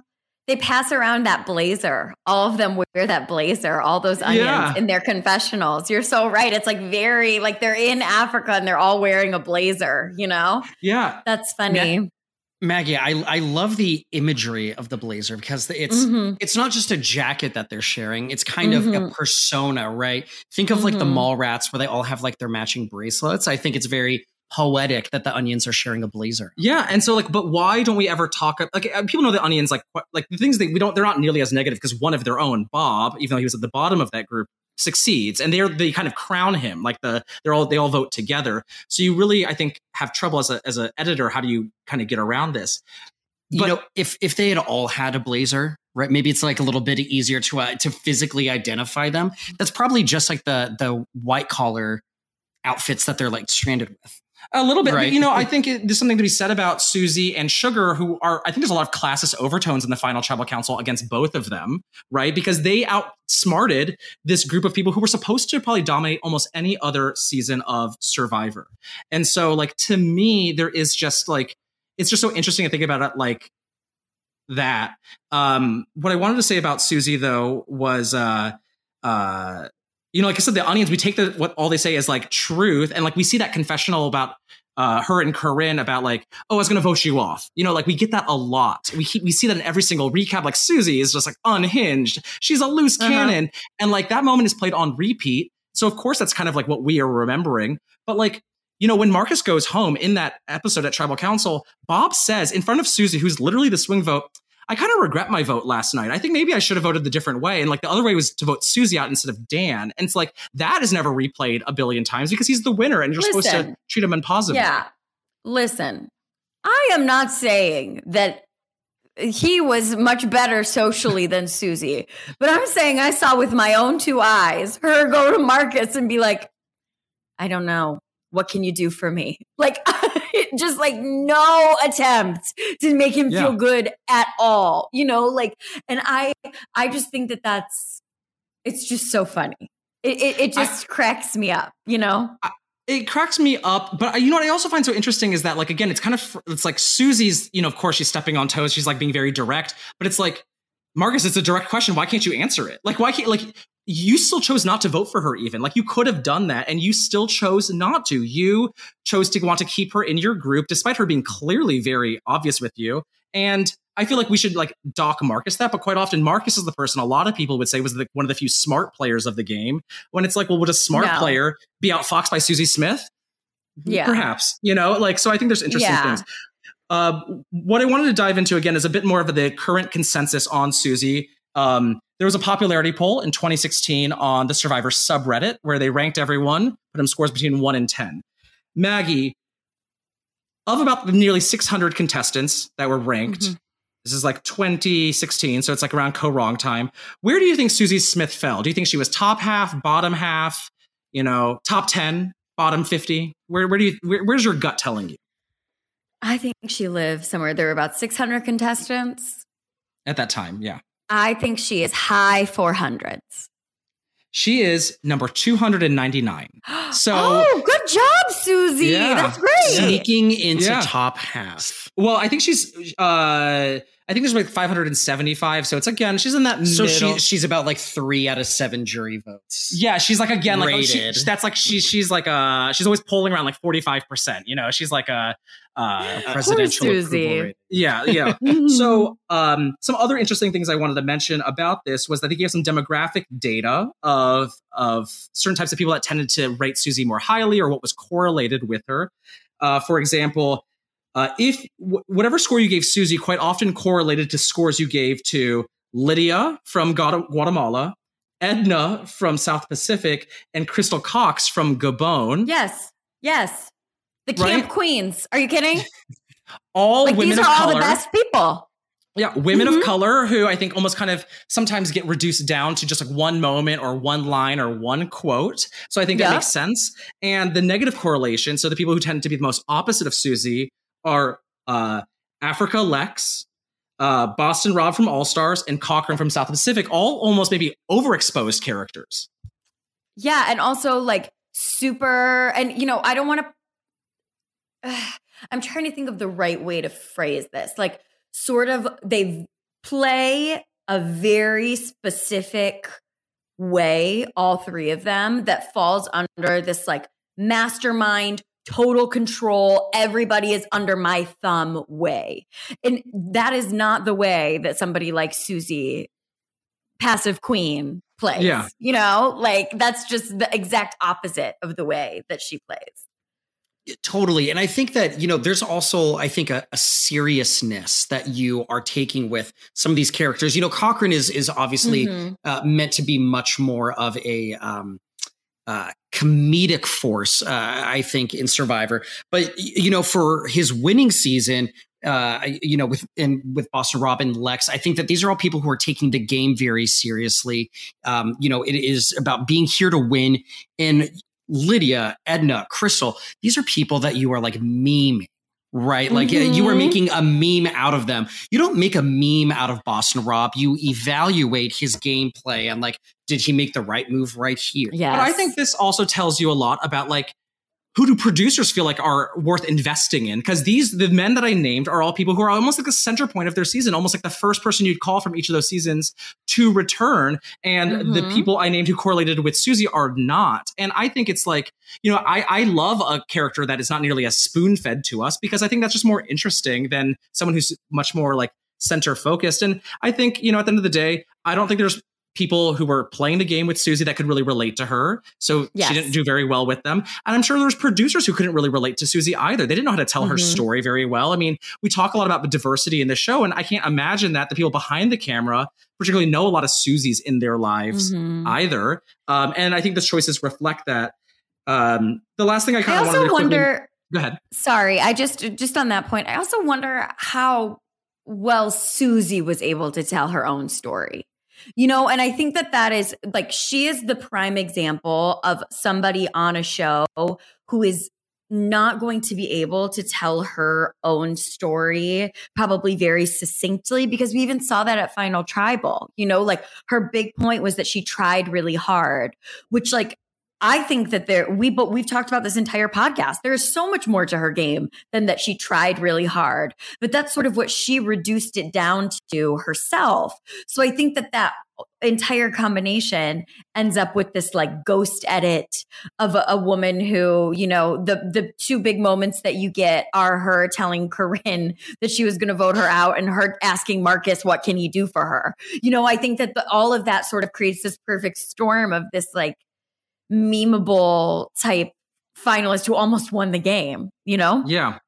They pass around that blazer. All of them wear that blazer. All those onions Yeah. in their confessionals. You're so right. It's like very like they're in Africa and they're all wearing a blazer. You know, yeah, that's funny. Maggie, I I love the imagery of the blazer because it's Mhm. it's not just a jacket that they're sharing. It's kind of a Mhm. persona, right? Think of like the Mhm. mall rats where they all have like their matching bracelets. I think it's very poetic that the onions are sharing a blazer. Yeah, and so like, but why don't we ever talk? Like, uh, people know the onions, like, like the things that we don't. They're not nearly as negative because one of their own, Bob, even though he was at the bottom of that group, succeeds, and they're they kind of crown him. Like the they're all they all vote together. So you really, I think, have trouble as a as an editor. How do you kind of get around this? you know, if if they had all had a blazer, right? Maybe it's like a little bit easier to uh, to physically identify them. That's probably just like the the white collar outfits that they're like stranded with. A little bit, Right. but you know, I think it, there's something to be said about Susie and Sugar, who are, I think there's a lot of classist overtones in the final tribal council against both of them, right? Because they outsmarted this group of people who were supposed to probably dominate almost any other season of Survivor. And so, like, to me, there is just like, it's just so interesting to think about it like that. Um, what I wanted to say about Susie, though, was, uh, uh, you know, like I said, the onions, we take the what all they say is like truth, and like we see that confessional about uh, her and Corinne about like, oh, I was going to vote you off. You know, like we get that a lot. We we see that in every single recap. Like Susie is just like unhinged. She's a loose Uh-huh. cannon, and like that moment is played on repeat. So of course that's kind of like what we are remembering. But like you know, when Marcus goes home in that episode at Tribal Council, Bob says in front of Susie, who's literally the swing vote, I kind of regret my vote last night. I think maybe I should have voted the different way. And like the other way was to vote Susie out instead of Dan. And it's like that is never replayed a billion times because he's the winner and you're supposed to treat him in positive. Yeah. Listen, I am not saying that he was much better socially than Susie, but I'm saying I saw with my own two eyes her go to Marcus and be like, I don't know. What can you do for me? Like, just like no attempt to make him Yeah. feel good at all, you know? Like, and I, I just think that that's, it's just so funny. It, it, it just cracks me up, you know? it cracks me up but you know what i also find so interesting is that like again it's kind of it's like susie's you know of course she's stepping on toes she's like being very direct but it's like marcus it's a direct question why can't you answer it like why can't like you still chose not to vote for her even like you could have done that and you still chose not to you chose to want to keep her in your group despite her being clearly very obvious with you and I feel like we should like dock Marcus that, but quite often Marcus is the person a lot of people would say was the, one of the few smart players of the game. When it's like, well, would a smart No. player be outfoxed by Susie Smith? Yeah. Perhaps, you know, like, so I think there's interesting Yeah. things. Uh, what I wanted to dive into again is a bit more of the current consensus on Susie. Um, there was a popularity poll in 2016 on the Survivor subreddit where they ranked everyone, put them scores between one and 10. Maggie, of about the nearly 600 contestants that were ranked, Mm-hmm. this is like 2016, so it's like around co wrong time. Where do you think Susie Smith fell? Do you think she was top half, bottom half, you know, top 10, bottom 50? Where, where do you, where, where's your gut telling you? I think she lives somewhere. There were about 600 contestants. At that time, yeah. I think she is high 400s. She is number 299. So, oh, good job, Susie. Yeah. That's great. Sneaking into Yeah. top half. well, I think she's, uh, I think there's like 575. So it's again, she's in that So middle. she, she's about like three out of seven jury votes. yeah, she's like again, like oh, she, that's like she's she's like uh she's always polling around like 45%. You know, she's like a uh Presidential approval rate. Yeah, yeah. so, um, some other interesting things I wanted to mention about this was that they gave some demographic data of of certain types of people that tended to rate Susie more highly or what was correlated with her. Uh, for example, uh, if w- whatever score you gave Susie quite often correlated to scores you gave to Lydia from Guatemala, Edna from South Pacific, and Crystal Cox from Gabon. Yes. Yes. The Right? Camp Queens. Are you kidding? All like women these are of all color. the best people. Yeah, women Mhm. of color who I think almost kind of sometimes get reduced down to just like one moment or one line or one quote. So I think that makes sense. And the negative correlation, so the people who tend to be the most opposite of Susie are uh, Africa Lex, uh, Boston Rob from All Stars, and Cochran from South Pacific, all almost maybe overexposed characters. Yeah, and also like super and you know, I don't want to I'm trying to think of the right way to phrase this. Like sort of they play a very specific way all three of them that falls under this like mastermind total control everybody is under my thumb way and that is not the way that somebody like susie passive queen plays Yeah. you know like that's just the exact opposite of the way that she plays Totally. And I think that, you know, there's also, I think, a, a seriousness that you are taking with some of these characters. You know, Cochran is is obviously Mhm. uh, meant to be much more of a um, uh, comedic force, uh, I think, in Survivor. But, you know, for his winning season, uh, you know, with and with Boston Robin, Lex, I think that these are all people who are taking the game very seriously. Um, you know, it is about being here to win. And Lydia, Edna, Crystal, these are people that you are like memeing. Right. Like uh, you are Mhm. making a meme out of them. You don't make a meme out of Boston Rob. You evaluate his gameplay and like, did he make the right move right here? yeah But I think this also tells you a lot about like who do producers feel like are worth investing in? Because these the men that I named are all people who are almost like the center point of their season, almost like the first person you'd call from each of those seasons to return. And the Mhm. people I named who correlated with Susie are not. And I think it's like, you know, I, I love a character that is not nearly as spoon fed to us because I think that's just more interesting than someone who's much more like center focused. And I think, you know, at the end of the day, I don't think there's people who were playing the game with Susie that could really relate to her. So Yes. she didn't do very well with them. And I'm sure there's producers who couldn't really relate to Susie either. They didn't know how to tell her Mhm. story very well. I mean, we talk a lot about the diversity in the show, and I can't imagine that the people behind the camera particularly know a lot of Susies in their lives Mhm. either. Um, and I think the choices reflect that. Um, the last thing I kind of wanted also to quickly- wonder Go ahead. sorry i just just on that point i also wonder how well susie was able to tell her own story you know and i think that that is like she is the prime example of somebody on a show who is not going to be able to tell her own story probably very succinctly because we even saw that at final tribal. You know like her big point was that she tried really hard which like I think that there we but we've talked about this entire podcast. There is so much more to her game than that she tried really hard. But that's sort of what she reduced it down to herself. So I think that that entire combination ends up with this like ghost edit of a, a, woman who, you know, the the two big moments that you get are her telling Corinne that she was going to vote her out and her asking Marcus what can he do for her. You know, I think that the, all of that sort of creates this perfect storm of this like memeable type finalist who almost won the game, you know? Yeah.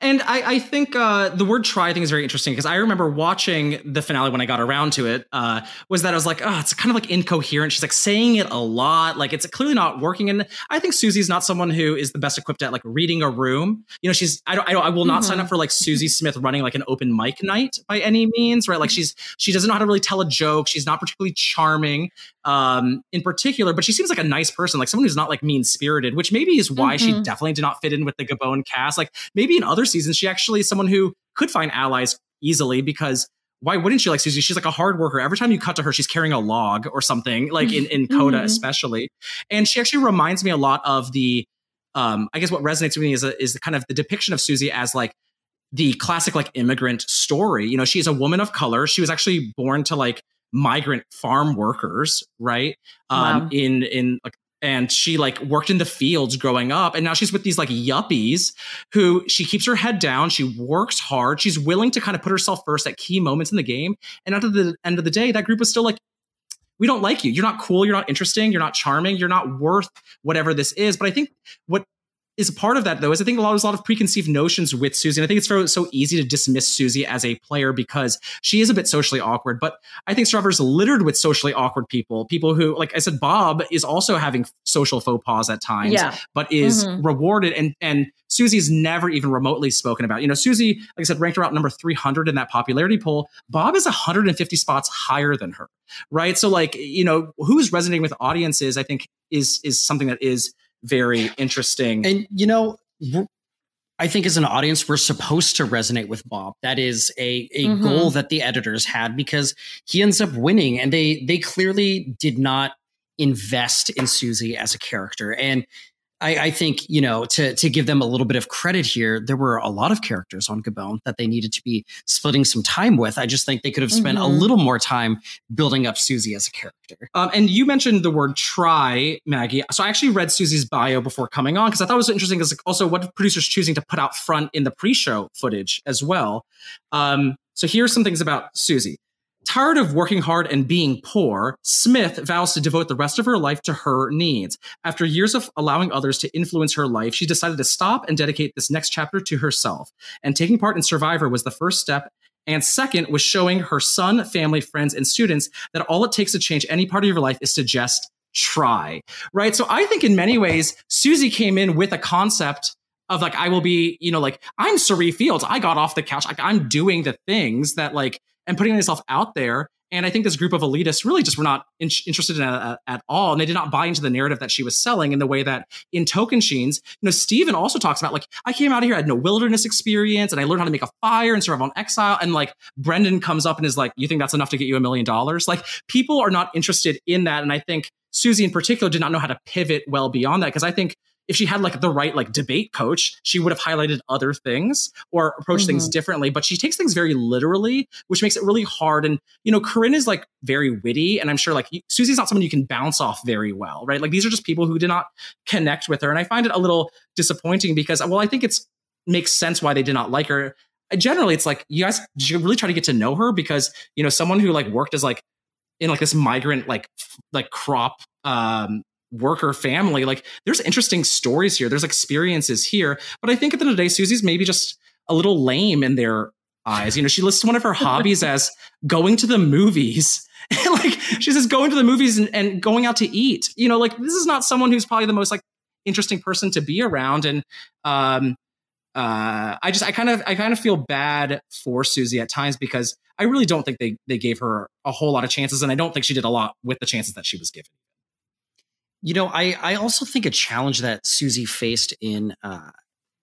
And I, I think uh, the word try I think is very interesting because I remember watching the finale when I got around to it. Uh, was that I was like, oh, it's kind of like incoherent. She's like saying it a lot, like it's clearly not working. And I think Susie's not someone who is the best equipped at like reading a room. You know, she's I don't I, don't, I will not mm-hmm. sign up for like Susie Smith running like an open mic night by any means, right? Like she's she doesn't know how to really tell a joke. She's not particularly charming um, in particular, but she seems like a nice person, like someone who's not like mean spirited, which maybe is why mm-hmm. she definitely did not fit in with the Gabon cast. Like maybe in other seasons, she actually is someone who could find allies easily because why wouldn't she like Susie? She's like a hard worker. Every time you cut to her, she's carrying a log or something, like in, in Kota, mm-hmm. especially. And she actually reminds me a lot of the, um, I guess what resonates with me is, a, is the kind of the depiction of Susie as like the classic like immigrant story. You know, she's a woman of color. She was actually born to like migrant farm workers, right? Um, wow. in in like and she like worked in the fields growing up and now she's with these like yuppies who she keeps her head down she works hard she's willing to kind of put herself first at key moments in the game and at the end of the day that group was still like we don't like you you're not cool you're not interesting you're not charming you're not worth whatever this is but i think what is a part of that though is I think a lot, there's a lot of preconceived notions with Susie. And I think it's so, so easy to dismiss Susie as a player because she is a bit socially awkward. But I think Survivor's littered with socially awkward people, people who, like I said, Bob is also having social faux pas at times, yeah. but is mm-hmm. rewarded. And and Susie's never even remotely spoken about. You know, Susie, like I said, ranked around number 300 in that popularity poll. Bob is 150 spots higher than her, right? So like, you know, who's resonating with audiences, I think is is something that is very interesting. And you know, I think as an audience, we're supposed to resonate with Bob. That is a, a mm-hmm. goal that the editors had because he ends up winning, and they they clearly did not invest in Susie as a character. And I, I, think you know to to give them a little bit of credit here, there were a lot of characters on Gabon that they needed to be splitting some time with. I just think they could have spent mm-hmm. a little more time building up Susie as a character. Um, and you mentioned the word "try," Maggie. So I actually read Susie's bio before coming on because I thought it was interesting. Because also what producers choosing to put out front in the pre-show footage as well. Um, so here's some things about Susie. Tired of working hard and being poor, Smith vows to devote the rest of her life to her needs. After years of allowing others to influence her life, she decided to stop and dedicate this next chapter to herself. And taking part in Survivor was the first step. And second was showing her son, family, friends, and students that all it takes to change any part of your life is to just try. Right. So I think in many ways, Susie came in with a concept of like, I will be, you know, like, I'm Cirie Fields. I got off the couch. Like, I'm doing the things that like and putting myself out there. And I think this group of elitists really just were not in- interested in it uh, at, all. And they did not buy into the narrative that she was selling in the way that in Tocantins, you know, Steven also talks about like, I came out of here, I had no wilderness experience and I learned how to make a fire and survive on exile. And like Brendan comes up and is like, you think that's enough to get you a million dollars? Like people are not interested in that. And I think Susie in particular did not know how to pivot well beyond that. Cause I think if she had like the right like debate coach, she would have highlighted other things or approached mm-hmm. things differently. But she takes things very literally, which makes it really hard. And you know, Corinne is like very witty, and I'm sure like Susie's not someone you can bounce off very well, right? Like these are just people who did not connect with her, and I find it a little disappointing because well, I think it's makes sense why they did not like her. Generally, it's like you guys should really try to get to know her because you know someone who like worked as like in like this migrant like like crop um worker family. Like there's interesting stories here. There's experiences here. But I think at the end of the day, Susie's maybe just a little lame in their eyes. You know, she lists one of her hobbies as going to the movies. like she says going to the movies and, and going out to eat. You know, like this is not someone who's probably the most like interesting person to be around. And um uh, I just I kind of I kind of feel bad for Susie at times because I really don't think they they gave her a whole lot of chances, and I don't think she did a lot with the chances that she was given. You know, I I also think a challenge that Susie faced in uh,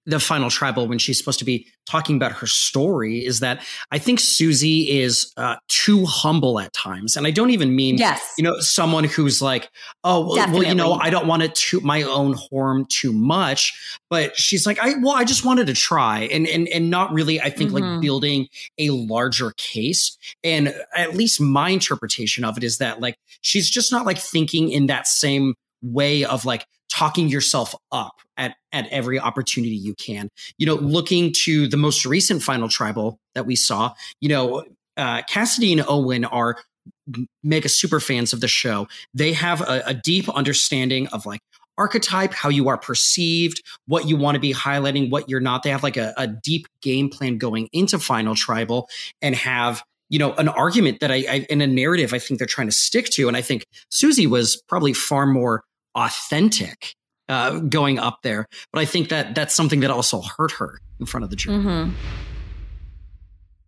the final tribal when she's supposed to be talking about her story is that I think Susie is uh, too humble at times, and I don't even mean yes. you know someone who's like, oh well, well, you know, I don't want to toot my own horn too much, but she's like, I well, I just wanted to try, and and and not really, I think, Mm-hmm. like building a larger case, and at least my interpretation of it is that like she's just not like thinking in that same way of like talking yourself up at, at every opportunity you can. You know, looking to the most recent final tribal that we saw, you know, uh, Cassidy and Owen are mega super fans of the show. They have a, a deep understanding of like archetype, how you are perceived, what you want to be highlighting, what you're not. They have like a, a deep game plan going into final tribal and have you know an argument that I, I in a narrative I think they're trying to stick to. And I think Susie was probably far more authentic uh, going up there. But I think that that's something that also hurt her in front of the jury. Mm-hmm.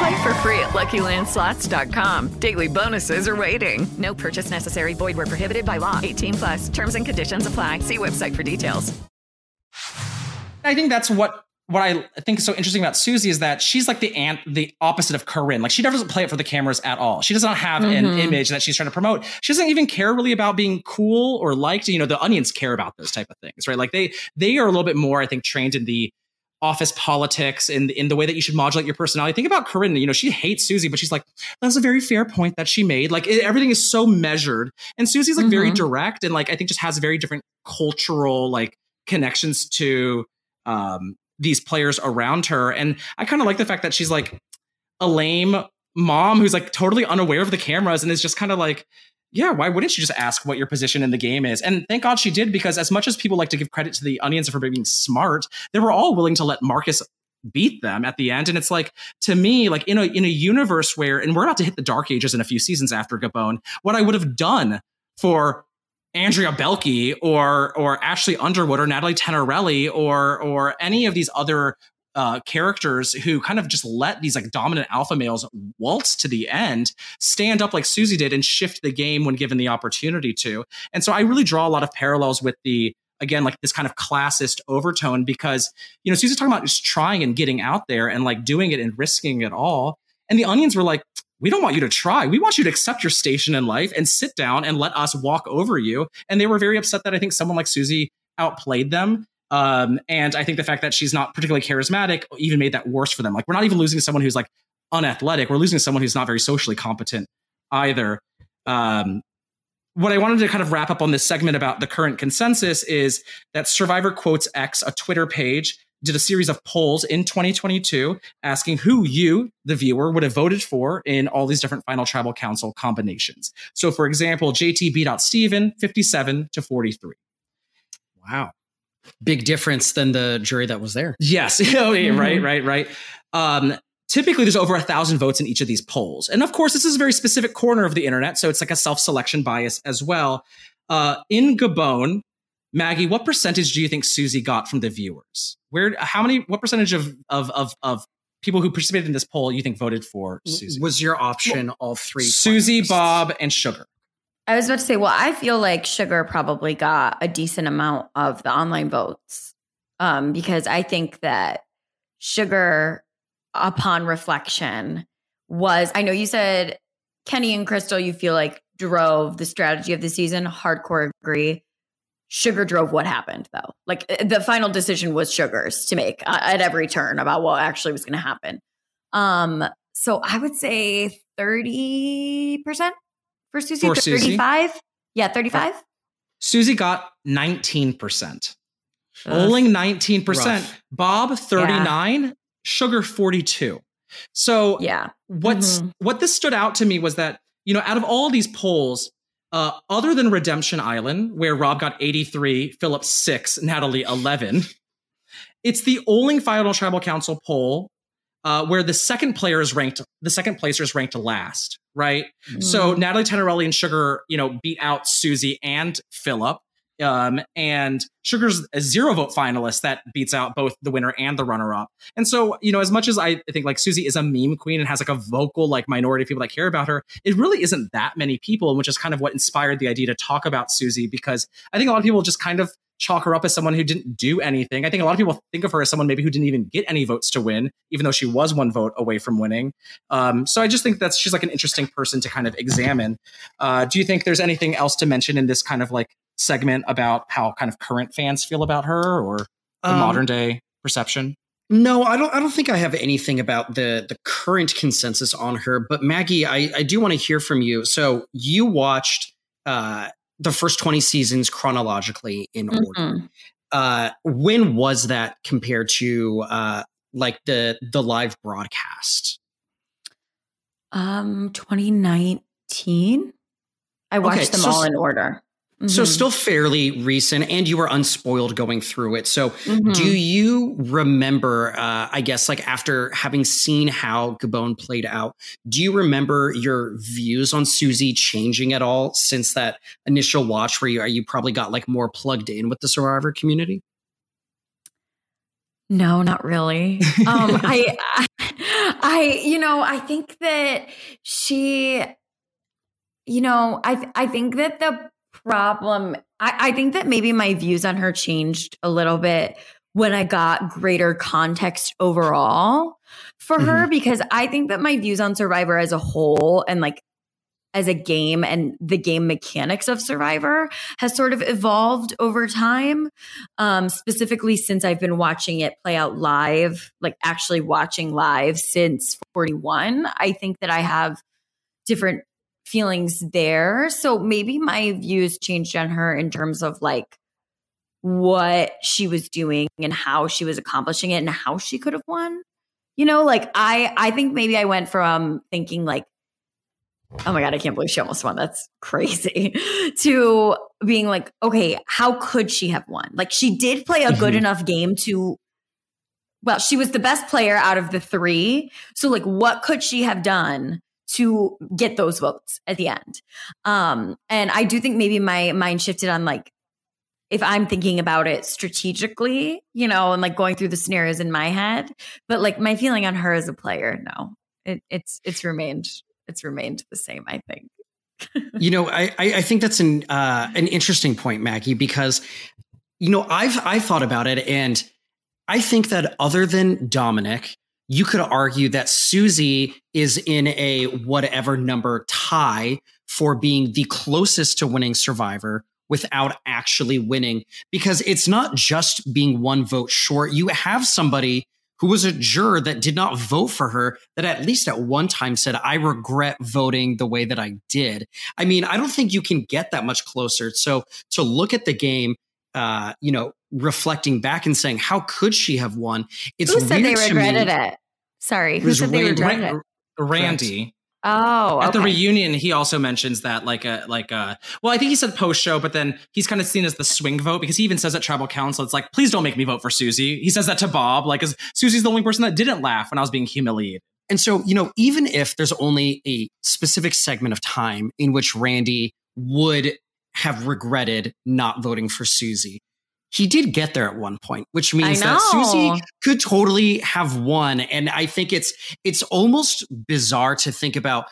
Play for free at LuckyLandSlots.com. Daily bonuses are waiting. No purchase necessary. Void where prohibited by law. 18 plus. Terms and conditions apply. See website for details. I think that's what what I think is so interesting about Susie is that she's like the ant, the opposite of Corinne. Like she doesn't play it for the cameras at all. She does not have an Mhm. image that she's trying to promote. She doesn't even care really about being cool or liked. You know, the onions care about those type of things, right? Like they they are a little bit more, I think, trained in the office politics and in the way that you should modulate your personality. Think about Corinne. You know, she hates Susie, but she's like, that's a very fair point that she made. Like it, everything is so measured, and Susie's like very Mhm. direct and like I think just has very different cultural like connections to um these players around her. And I kind of like the fact that she's like a lame mom who's like totally unaware of the cameras and is just kind of like, yeah, why wouldn't you just ask what your position in the game is? And thank God she did, because as much as people like to give credit to the onions for being smart, they were all willing to let Marcus beat them at the end. And it's like, to me, like in a in a universe where, and we're about to hit the dark ages in a few seasons after Gabon, what I would have done for Andrea Boehlke or or Ashley Underwood or Natalie Tenerelli or or any of these other uh, characters who kind of just let these like dominant alpha males waltz to the end, stand up like Susie did, and shift the game when given the opportunity to. And so I really draw a lot of parallels with the again like this kind of classist overtone because you know Susie's talking about just trying and getting out there and like doing it and risking it all. And the onions were like, we don't want you to try. We want you to accept your station in life and sit down and let us walk over you. And they were very upset that I think someone like Susie outplayed them. Um, and I think the fact that she's not particularly charismatic even made that worse for them. Like we're not even losing someone who's like unathletic. We're losing someone who's not very socially competent either. Um, what I wanted to kind of wrap up on this segment about the current consensus is that Survivor Quotes X, a Twitter page, did a series of polls in 2022 asking who you, the viewer, would have voted for in all these different final tribal council combinations. So, for example, JT beat out Steven 57 to 43. Wow. Big difference than the jury that was there. Yes. Oh, yeah, Right, right, right. Um, typically, there's over a thousand votes in each of these polls. And of course, this is a very specific corner of the internet. So it's like a self selection bias as well. Uh, in Gabon, Maggie, what percentage do you think Susie got from the viewers? Where, how many, what percentage of, of, of, of people who participated in this poll you think voted for Susie? Was your option all three? Susie, Bob, and Sugar. I was about to say, well, I feel like Sugar probably got a decent amount of the online votes um, because I think that Sugar, upon reflection, was. I know you said Kenny and Crystal, you feel like drove the strategy of the season. Hardcore agree. Sugar drove what happened, though. Like uh, the final decision was Sugar's to make uh, at every turn about what actually was going to happen. Um, so I would say thirty percent for Susie? For Susie? 35? Yeah, 35? Susie got 19%. Ugh. Only 19%. Rough. Bob 39, Sugar 42. So yeah. What's Mhm. what this stood out to me was that, you know, out of all these polls, uh, other than Redemption Island, where Rob got 83, Philip 6, Natalie 11, it's the only final tribal council poll uh, where the second player is ranked, the second placer is ranked last, right? So Mm. Natalie Tenerelli and Sugar, you know, beat out Susie and Philip. Um, and Sugar's a zero vote finalist that beats out both the winner and the runner up. And so, you know, as much as I think like Susie is a meme queen and has like a vocal like minority of people that care about her, it really isn't that many people, which is kind of what inspired the idea to talk about Susie because I think a lot of people just kind of chalk her up as someone who didn't do anything. I think a lot of people think of her as someone maybe who didn't even get any votes to win, even though she was one vote away from winning. Um, so I just think that's she's like an interesting person to kind of examine. Uh, do you think there's anything else to mention in this kind of like segment about how kind of current fans feel about her or the Um, modern day perception? No, I don't. I don't think I have anything about the the current consensus on her. But Maggie, I, I do want to hear from you. So you watched uh, the first twenty seasons chronologically in order. Mhm. Uh, when was that compared to uh, like the the live broadcast? Um, 2019. I watched Okay, them so- all in order. So Mhm. still fairly recent, and you were unspoiled going through it. So Mhm. do you remember? Uh, I guess like after having seen how Gabon played out, do you remember your views on Susie changing at all since that initial watch, where you you probably got like more plugged in with the Survivor community? No, not really. Um, I, I, I, you know, I think that she, you know, I, I think that the problem, I, I think that maybe my views on her changed a little bit when I got greater context overall for her, because I think that my views on Survivor as a whole and like as a game and the game mechanics of Survivor has sort of evolved over time. Um, specifically since I've been watching it play out live, like actually watching live since 41. I think that I have different feelings there. So maybe my views changed on her in terms of like what she was doing and how she was accomplishing it and how she could have won. You know, like I I think maybe I went from thinking like oh my god, I can't believe she almost won. That's crazy. to being like, okay, how could she have won? Like she did play a good Mhm. enough game to well, she was the best player out of the 3. So like what could she have done to get those votes at the end? Um and I do think maybe my mind shifted on like if I'm thinking about it strategically, you know, and like going through the scenarios in my head, but like my feeling on her as a player, no, it, it's it's remained it's remained the same. I think. you know, I I think that's an uh, an interesting point, Maggie, because you know I've I've thought about it, and I think that other than Dominic, you could argue that Susie is in a whatever number tie for being the closest to winning Survivor without actually winning, because it's not just being one vote short. You have somebody who was a juror that did not vote for her that at least at one time said, I regret voting the way that I did. I mean, I don't think you can get that much closer. So to look at the game, uh, you know, reflecting back and saying, how could she have won? It's who said they regretted me- it? Sorry, who was said they Rand- regretted Ran- it? Randy. Oh, At the reunion, he also mentions that like a like a well, I think he said post show, but then he's kind of seen as the swing vote because he even says at tribal council, it's like, please don't make me vote for Susie. He says that to Bob, like, because Susie's the only person that didn't laugh when I was being humiliated. And so, you know, even if there's only a specific segment of time in which Randy would have regretted not voting for Susie, he did get there at one point, which means that. Susie could totally have won. And I think it's it's almost bizarre to think about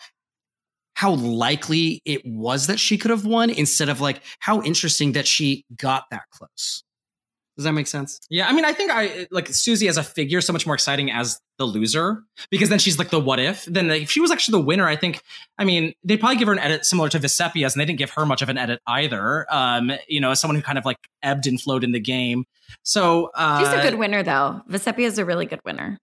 how likely it was that she could have won instead of like how interesting that she got that close. Does that make sense? Yeah, I mean, I think I like Susie as a figure so much more exciting as the loser because then she's like the what if. Then like, if she was actually the winner, I think. I mean, they'd probably give her an edit similar to Vecepia's, and they didn't give her much of an edit either. Um, you know, as someone who kind of like ebbed and flowed in the game. So uh, She's a good winner, though. Vecepia is a really good winner.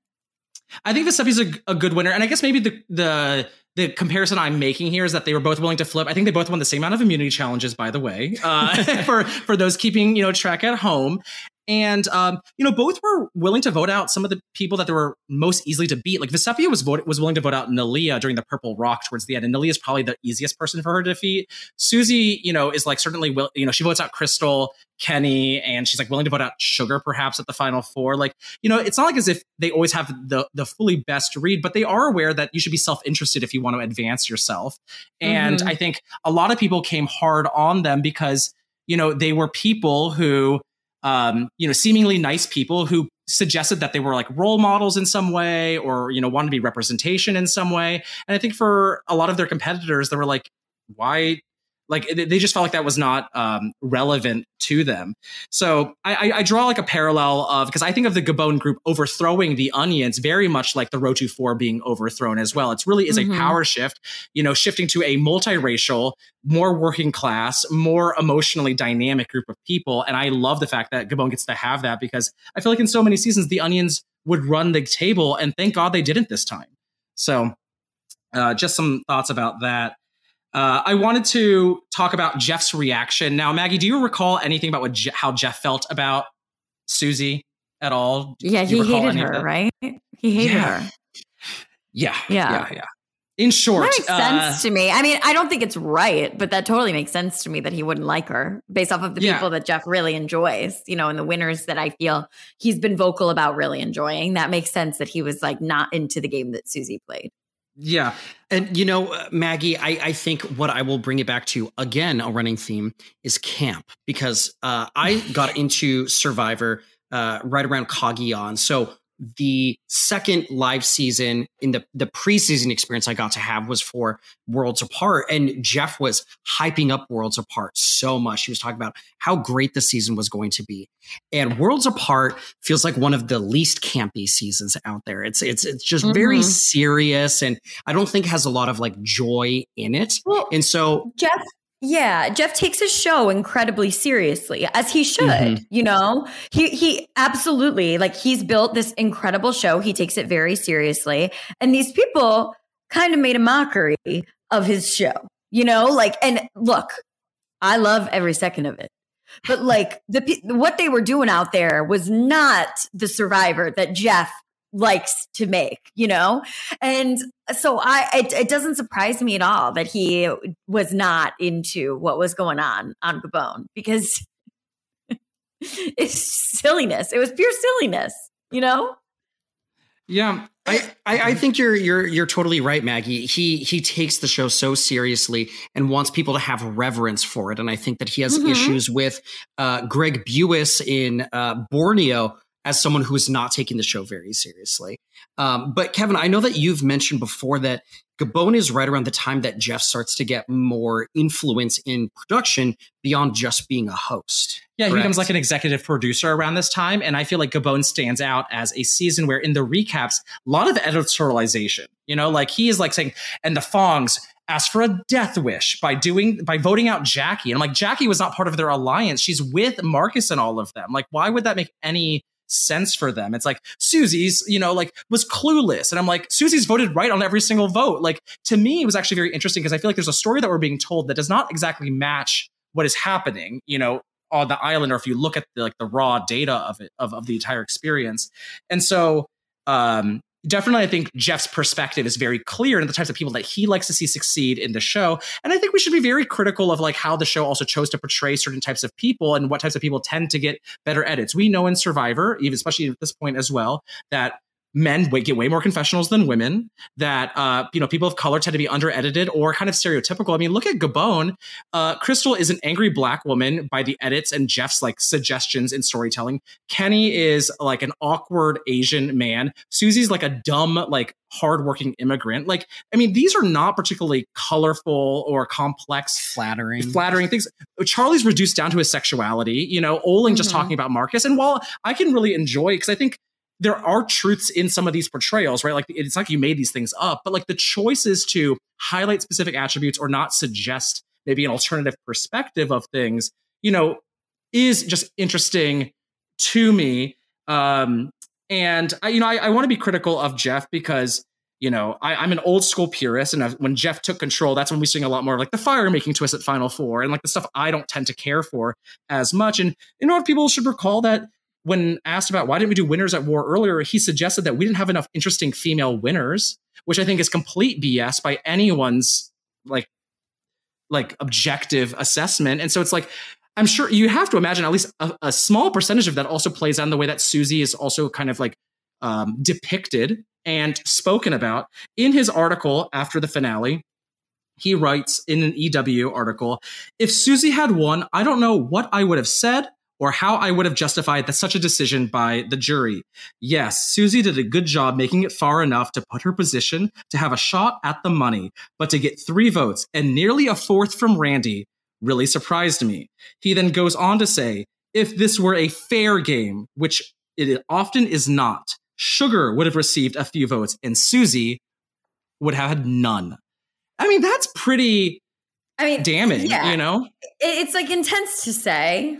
I think Vecepia's a, a good winner, and I guess maybe the the the comparison I'm making here is that they were both willing to flip. I think they both won the same amount of immunity challenges, by the way, uh, for for those keeping you know track at home. And um, you know, both were willing to vote out some of the people that they were most easily to beat. Like Vecepia was vote- was willing to vote out Neleh during the Purple Rock towards the end, and Neleh is probably the easiest person for her to defeat. Susie, you know, is like certainly will. You know, she votes out Crystal, Kenny, and she's like willing to vote out Sugar perhaps at the final four. Like, you know, it's not like as if they always have the the fully best read, but they are aware that you should be self interested if you want to advance yourself. And Mhm. I think a lot of people came hard on them because you know they were people who um, you know, seemingly nice people who suggested that they were like role models in some way or, you know, wanted to be representation in some way. And I think for a lot of their competitors, they were like, why? Like they just felt like that was not um, relevant to them. So I, I, I draw like a parallel of because I think of the Gabon group overthrowing the Onions very much like the Rotu Four being overthrown as well. It's really is Mhm. a power shift, you know, shifting to a multiracial, more working class, more emotionally dynamic group of people. And I love the fact that Gabon gets to have that because I feel like in so many seasons the Onions would run the table, and thank God they didn't this time. So, uh, just some thoughts about that. Uh, I wanted to talk about Jeff's reaction. Now, Maggie, do you recall anything about what Je- how Jeff felt about Susie at all? Yeah, he hated her, right? He hated Yeah. her. Yeah, Yeah. yeah, yeah. In short, That makes uh, sense to me. I mean, I don't think it's right, but that totally makes sense to me that he wouldn't like her based off of the Yeah. people that Jeff really enjoys, you know, and the winners that I feel he's been vocal about really enjoying. That makes sense that he was like not into the game that Susie played. Yeah. And you know, uh, Maggie, I, I think what I will bring it back to again, a running theme is camp because uh, I got into Survivor uh, right around Cagayan. So the second live season in the the preseason experience I got to have was for Worlds Apart, and Jeff was hyping up Worlds Apart so much. He was talking about how great the season was going to be, and Worlds Apart feels like one of the least campy seasons out there. It's it's it's just very Mhm. serious, and I don't think has a lot of like joy in it. and so Jeff, yeah, Jeff takes his show incredibly seriously, as he should. Mhm. You know, he he absolutely like he's built this incredible show. He takes it very seriously, and these people kind of made a mockery of his show. You know, like and look, I love every second of it. But like the what they were doing out there was not the survivor that Jeff likes to make, you know? And so I it, it doesn't surprise me at all that he was not into what was going on on Gabon because it's silliness. It was pure silliness, you know? Yeah, I, I, I think you're you're you're totally right, Maggie. He he takes the show so seriously and wants people to have reverence for it. And I think that he has Mhm. issues with uh, Greg Buis in uh, Borneo as someone who is not taking the show very seriously. Um, but Kevin, I know that you've mentioned before that Gabon is right around the time that Jeff starts to get more influence in production beyond just being a host. Yeah, he becomes like an executive producer around this time. And I feel like Gabon stands out as a season where in the recaps, a lot of editorialization, you know, like he is like saying, and the Fangs asked for a death wish by doing by voting out Jacquie. And I'm like, Jacquie was not part of their alliance. She's with Marcus and all of them. Like, why would that make any sense for them? It's like Susie's, you know, like was clueless. And I'm like, Susie's voted right on every single vote. Like to me, it was actually very interesting because I feel like there's a story that we're being told that does not exactly match what is happening, you know, on the island, or if you look at the, like the raw data of it, of, of the entire experience. And so um definitely I think Jeff's perspective is very clear and the types of people that he likes to see succeed in the show. And I think we should be very critical of like how the show also chose to portray certain types of people and what types of people tend to get better edits. We know in Survivor, even especially at this point as well, that men get way more confessionals than women that uh, you know people of color tend to be underedited or kind of stereotypical. I mean look at gabon. Uh, crystal is an angry black woman by the edits and jeff's like suggestions in storytelling. Kenny is like an awkward asian man. Susie's like a dumb like hardworking immigrant. Like i mean these are not particularly colorful or complex flattering. flattering things. Charlie's reduced down to his sexuality you know oling just Mm-hmm. Mhm. talking about marcus. And while i can really enjoy because i think there are truths in some of these portrayals, right? Like it's not like you made these things up, but like the choices to highlight specific attributes or not suggest maybe an alternative perspective of things, you know, is just interesting to me. Um, and I, you know, I, I want to be critical of Jeff because you know, I, am an old school purist, and when Jeff took control, that's when we sing a lot more like the fire making twist at Final Four, and like the stuff I don't tend to care for as much. And you know, people should recall that when asked about why didn't we do winners at war earlier, he suggested that we didn't have enough interesting female winners, which I think is complete BS by anyone's like like objective assessment. And so it's like I'm sure you have to imagine at least a, a small percentage of that also plays on the way that Susie is also kind of like um, depicted and spoken about in his article after the finale. He writes in an EW article If Susie had won, I don't know what I would have said or how I would have justified that such a decision by the jury. Yes, Susie did a good job making it far enough to put her position to have a shot at the money, but to get three votes and nearly a fourth from Randy really surprised me. He then goes on to say, if this were a fair game, which it often is not, Sugar would have received a few votes and Susie would have had none. I mean, that's pretty I mean, damning, yeah. you know? It's like intense to say.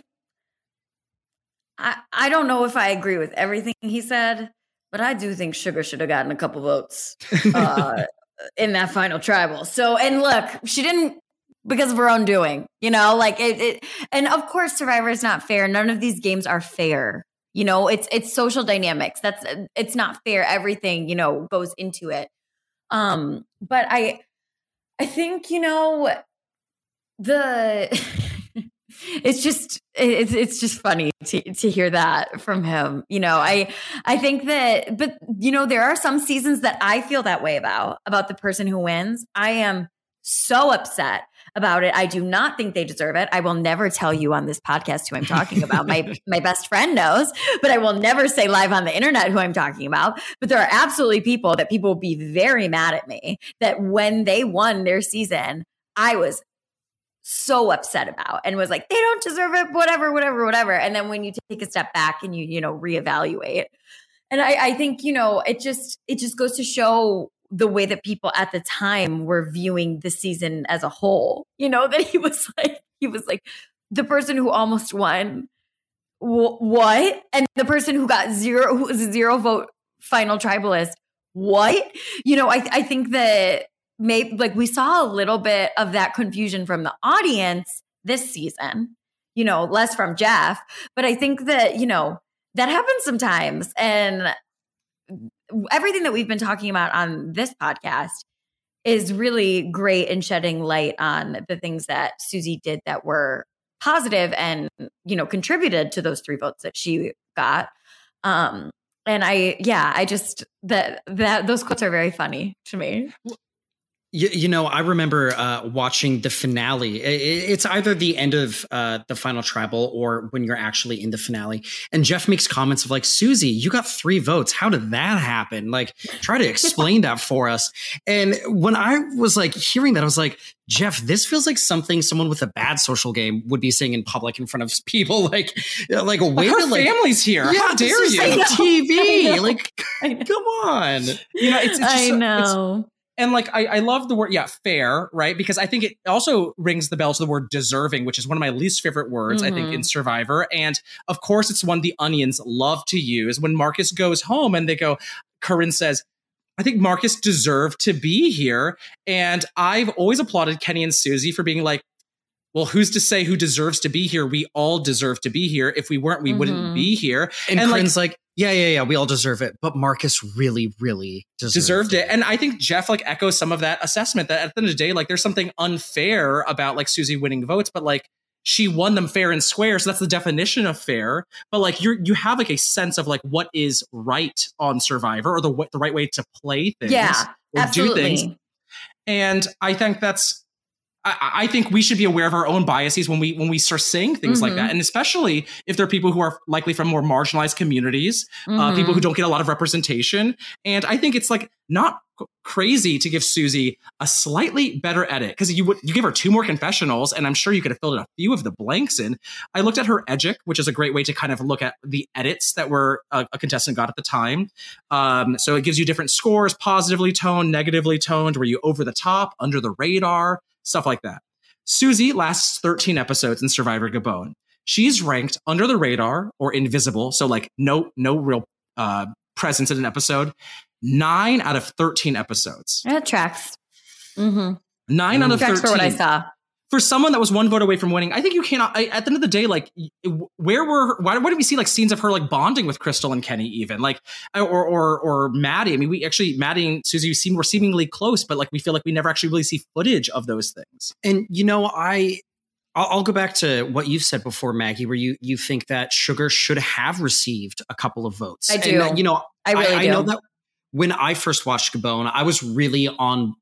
I, I don't know if I agree with everything he said, but I do think Sugar should have gotten a couple votes uh, in that final tribal. So, and look, she didn't because of her own doing, you know, like it, it and of course Survivor is not fair. None of these games are fair. You know, it's it's social dynamics. That's it's not fair. Everything, you know, goes into it. Um, but I I think, you know, the it's just it's it's just funny to to hear that from him. You know, I I think that but you know, there are some seasons that I feel that way about about the person who wins. I am so upset about it. I do not think they deserve it. I will never tell you on this podcast who I'm talking about. my my best friend knows, but I will never say live on the internet who I'm talking about. But there are absolutely people that people will be very mad at me that when they won their season, I was so upset about and was like, they don't deserve it, whatever, whatever, whatever. And then when you take a step back and you, you know, reevaluate. And I, I think, you know, it just it just goes to show the way that people at the time were viewing the season as a whole. You know, that he was like, he was like the person who almost won. what? And the person who got zero, who was a zero vote final tribalist. What? You know, I, I think that maybe like we saw a little bit of that confusion from the audience this season, you know, less from Jeff. But I think that, you know, that happens sometimes. And everything that we've been talking about on this podcast is really great in shedding light on the things that Susie did that were positive and you know contributed to those three votes that she got. Um, and I, yeah, I just that that those quotes are very funny to me. You, you know, I remember uh, watching the finale. it's either the end of uh, the final tribal or when you're actually in the finale. And Jeff makes comments of like, Susie, you got three votes. How did that happen? Like, try to explain that for us. And when I was like hearing that, I was like, Jeff, this feels like something someone with a bad social game would be saying in public in front of people. Like, like a way her to like, family's here. Yeah, How dare you? Like TV. Like, come on. You know, it's, it's just I know. It's- and like I, I love the word yeah fair right because i think it also rings the bell to the word deserving which is one of my least favorite words i think in survivor and of course it's one the onions love to use when marcus goes home and they go corinne says I think Marcus deserved to be here. And I've always applauded Kenny and Susie for being like, well, who's to say who deserves to be here? We all deserve to be here. If we weren't, we Mhm. wouldn't be here. And, like, Corinne's like, yeah, yeah, yeah, we all deserve it. But Marcus really, really deserved, deserved it. And I think Jeff like echoes some of that assessment that at the end of the day, like there's something unfair about like Susie winning votes, but like she won them fair and square. So that's the definition of fair. But like you're you have like a sense of like what is right on Survivor or the wa- the right way to play things. Yeah, or absolutely. do things. And I think that's I, I think we should be aware of our own biases when we when we start saying things like Mhm. that, and especially if there are people who are likely from more marginalized communities, uh, Mhm. people who don't get a lot of representation. And I think it's like not crazy to give Susie a slightly better edit because you would you give her two more confessionals, and I'm sure you could have filled in a few of the blanks in. I looked at her edgic, which is a great way to kind of look at the edits that were a, a contestant got at the time. Um, so it gives you different scores, positively toned, negatively toned, were you over the top, under the radar, stuff like that. Susie lasts 13 episodes in Survivor Gabon. She's ranked under the radar or invisible, so like no no real uh, presence in an episode, nine out of 13 episodes. That tracks. Mm-hmm. Nine out of tracks 13. for what I saw. For someone that was one vote away from winning, I think you cannot. I, at the end of the day, like, where were? Why, why did we see like scenes of her like bonding with Crystal and Kenny, even like, or or or Matty? I mean, we actually Matty and Susie seem were seemingly close, but like we feel like we never actually really see footage of those things. And you know, I I'll, I'll go back to what you said before, Maggie, where you you think that Sugar should have received a couple of votes. I do. And, uh, you know, I really I, do. know that when I first watched Gabon, I was really on.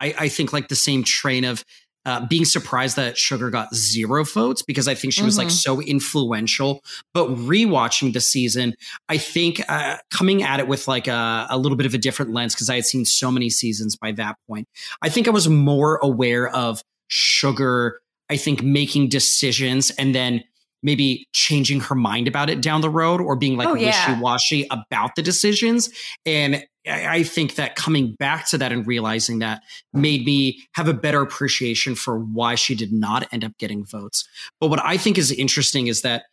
I, I think like the same train of uh, being surprised that Sugar got zero votes because I think she was like Mhm. so influential. But rewatching the season, I think uh, coming at it with like a, a little bit of a different lens because I had seen so many seasons by that point. I think I was more aware of Sugar. I think making decisions and then maybe changing her mind about it down the road or being like Oh, yeah. wishy washy about the decisions. And I, think that coming back to that and realizing that made me have a better appreciation for why she did not end up getting votes. But what I think is interesting is that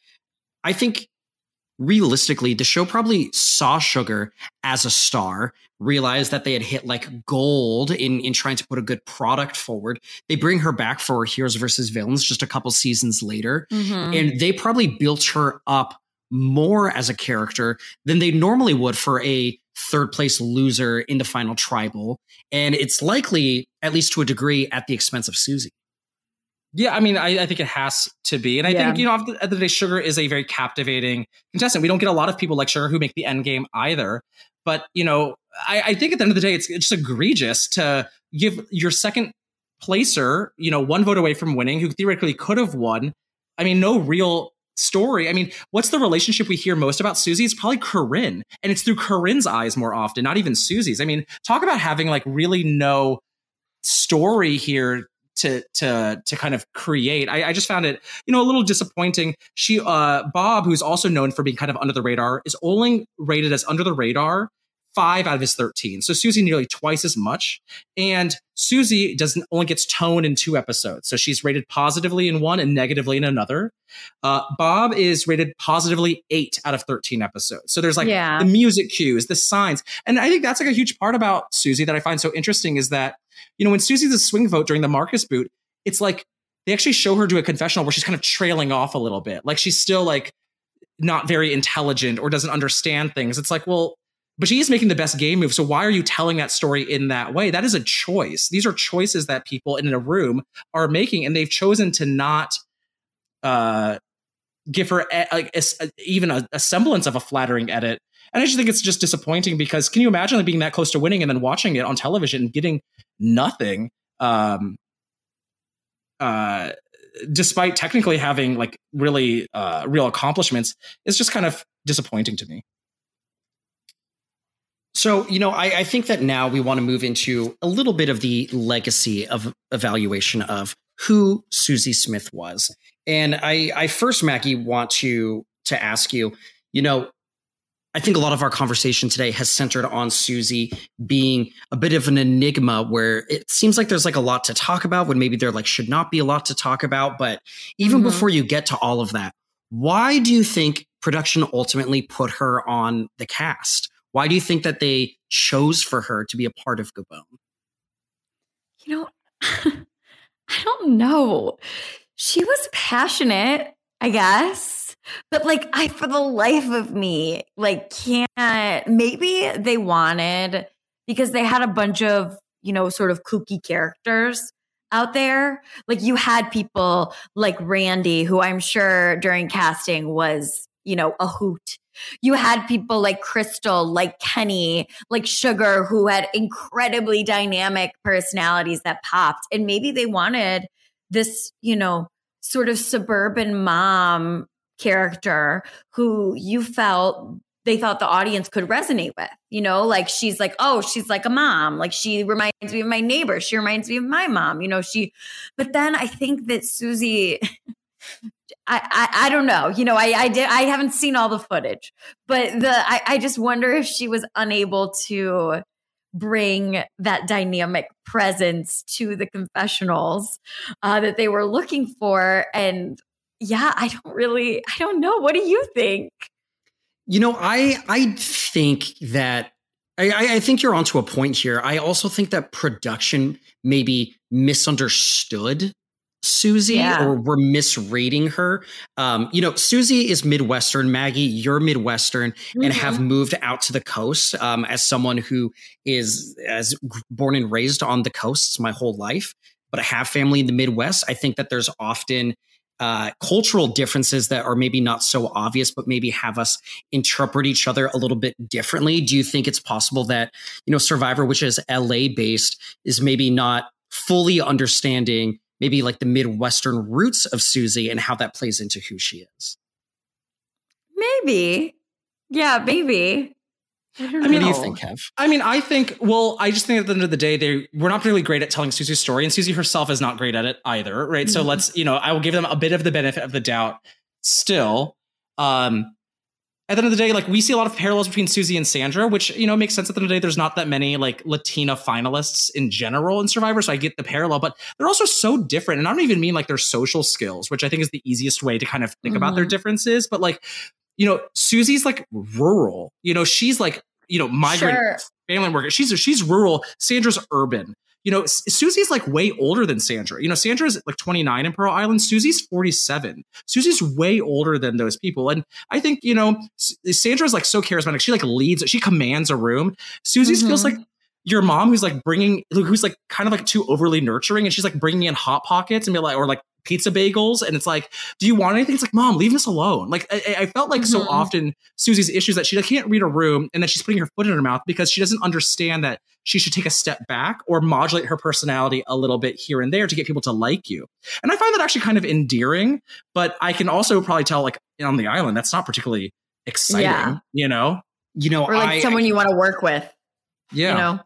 I think realistically, the show probably saw Sugar as a star, realized that they had hit like gold in, in trying to put a good product forward. They bring her back for Heroes versus Villains just a couple seasons later. Mhm. And they probably built her up more as a character than they normally would for a third place loser in the final tribal. And it's likely, at least to a degree, at the expense of Susie. Yeah, I mean, I, I think it has to be, and I Yeah. think you know, at the end of the day, Sugar is a very captivating contestant. We don't get a lot of people like Sugar who make the end game either. But you know, I, I think at the end of the day, it's, it's just egregious to give your second placer, you know, one vote away from winning, who theoretically could have won. I mean, no real story. I mean, what's the relationship we hear most about Susie? It's probably Corinne, and it's through Corinne's eyes more often, not even Susie's. I mean, talk about having like really no story here to to to kind of create. I, I just found it, you know, a little disappointing. She uh Bob, who's also known for being kind of under the radar, is only rated as under the radar five out of his 13. So Susie nearly twice as much. And Susie doesn't only gets tone in two episodes. So she's rated positively in one and negatively in another. Uh, Bob is rated positively eight out of 13 episodes. So there's like Yeah. the music cues, the signs. And I think that's like a huge part about Susie that I find so interesting is that, you know, when Susie's a swing vote during the Marcus boot, it's like they actually show her do a confessional where she's kind of trailing off a little bit. Like she's still like not very intelligent or doesn't understand things. It's like, well, but she is making the best game move. So why are you telling that story in that way? That is a choice. These are choices that people in a room are making, and they've chosen to not uh, give her a, a even a, a semblance of a flattering edit. And I just think it's just disappointing because can you imagine like, being that close to winning and then watching it on television and getting nothing? Um, uh, despite technically having like really uh, real accomplishments, it's just kind of disappointing to me. So, you know, I, I think that now we want to move into a little bit of the legacy of evaluation of who Susie Smith was. And I, I first, Maggie, want to to ask you, you know, I think a lot of our conversation today has centered on Susie being a bit of an enigma where it seems like there's like a lot to talk about when maybe there like should not be a lot to talk about. But even Mhm. before you get to all of that, why do you think production ultimately put her on the cast? Why do you think that they chose for her to be a part of Gabon? You know, I don't know. She was passionate, I guess. But like I for the life of me, like can't maybe they wanted because they had a bunch of, you know, sort of kooky characters out there. Like you had people like Randy, who I'm sure during casting was, you know, a hoot. You had people like Crystal, like Kenny, like Sugar, who had incredibly dynamic personalities that popped. And maybe they wanted this, you know, sort of suburban mom character who you felt they thought the audience could resonate with. You know, like she's like, oh, she's like a mom. Like she reminds me of my neighbor. She reminds me of my mom. You know, she, but then I think that Susie, I, I, I don't know. You know, I, I did, I haven't seen all the footage, but the, I, I just wonder if she was unable to bring that dynamic presence to the confessionals uh, that they were looking for. And yeah, I don't really, I don't know. What do you think? You know, I I think that I, I think you're onto a point here. I also think that production maybe misunderstood Susie Yeah. or we're misreading her. Um, you know, Susie is Midwestern. Maggie, you're Midwestern and have moved out to the coast um, as someone who is as born and raised on the coasts my whole life, but I have family in the Midwest. I think that there's often uh, cultural differences that are maybe not so obvious, but maybe have us interpret each other a little bit differently. Do you think it's possible that, you know, Survivor, which is LA based, is maybe not fully understanding maybe like the Midwestern roots of Susie and how that plays into who she is? Maybe. Yeah, maybe. I don't I mean. What do you think, Kev? I mean, I think. Well, I just think at the end of the day, they we're not really great at telling Susie's story, and Susie herself is not great at it either, right? So Mhm. let's, you know, I will give them a bit of the benefit of the doubt. Still, um, at the end of the day, like we see a lot of parallels between Susie and Sandra, which you know makes sense. At the end of the day, there's not that many like Latina finalists in general in Survivor, so I get the parallel, but they're also so different. And I don't even mean like their social skills, which I think is the easiest way to kind of think about their Mhm. differences. But like, you know, Susie's like rural. You know, she's like you know migrant Sure. family worker. She's she's rural. Sandra's urban. You know, Susie's like way older than Sandra. You know, Sandra's like 29 in Pearl Island. Susie's 47. Susie's way older than those people. And I think, you know, Sandra's like so charismatic. She like leads, she commands a room. Susie's feels Mhm. like your mom who's like bringing, who's like kind of like too overly nurturing and she's like bringing in hot pockets and be like, or like pizza bagels. And it's like, do you want anything? It's like, mom, leave us alone. Like, I, I- I felt like so Mhm. often Susie's issues that she like, can't read a room and that she's putting her foot in her mouth because she doesn't understand that she should take a step back or modulate her personality a little bit here and there to get people to like you. And I find that actually kind of endearing, but I can also probably tell like on the island, that's not particularly exciting, Yeah. you know? You know, or like I, someone you want to work with. Yeah. You know?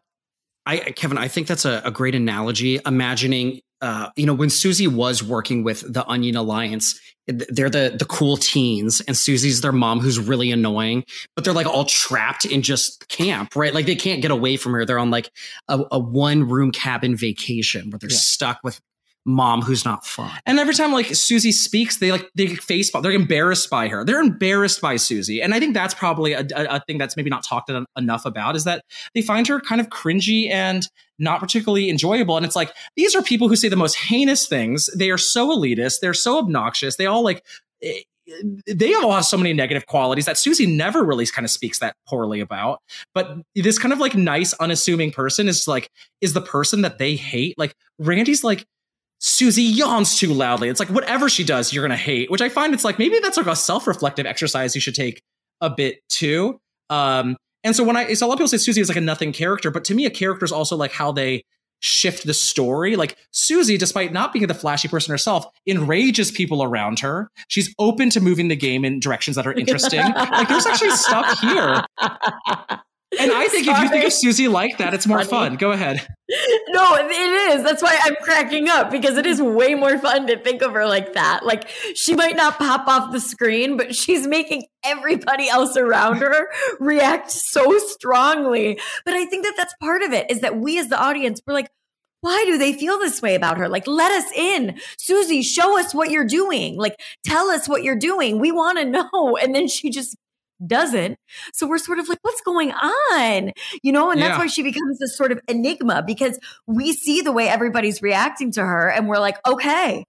I, Kevin, I think that's a, a great analogy. Imagining, uh, you know, when Susie was working with the Onion Alliance, they're the the cool teens, and Susie's their mom, who's really annoying. But they're like all trapped in just camp, right? Like they can't get away from her. They're on like a, a one room cabin vacation where they're Yeah. stuck with mom, who's not fun. And every time like Susie speaks, they like they face they're embarrassed by her. They're embarrassed by Susie, and I think that's probably a, a, a thing that's maybe not talked enough about is that they find her kind of cringy and not particularly enjoyable. And it's like these are people who say the most heinous things. They are so elitist. They're so obnoxious. They all like. eh, They all have so many negative qualities that Susie never really kind of speaks that poorly about. But this kind of like nice, unassuming person is like is the person that they hate. Like Randy's like Susie yawns too loudly. It's like whatever she does, you're gonna hate. Which I find it's like maybe that's like a self-reflective exercise you should take a bit too. Um, and so when I so a lot of people say Susie is like a nothing character, but to me, a character is also like how they shift the story. Like Susie, despite not being the flashy person herself, enrages people around her. She's open to moving the game in directions that are interesting. like there's actually stuff here. And I think if you think of Susie like that, it's more Funny. fun. Go ahead. No, it is. That's why I'm cracking up because it is way more fun to think of her like that. Like she might not pop off the screen, but she's making everybody else around her react so strongly. But I think that that's part of it is that we as the audience, we're like, why do they feel this way about her? Like, let us in. Susie, show us what you're doing. Like, tell us what you're doing. We want to know. And then she just doesn't. So we're sort of like, what's going on? You know, and that's Yeah. why she becomes this sort of enigma because we see the way everybody's reacting to her and we're like, okay.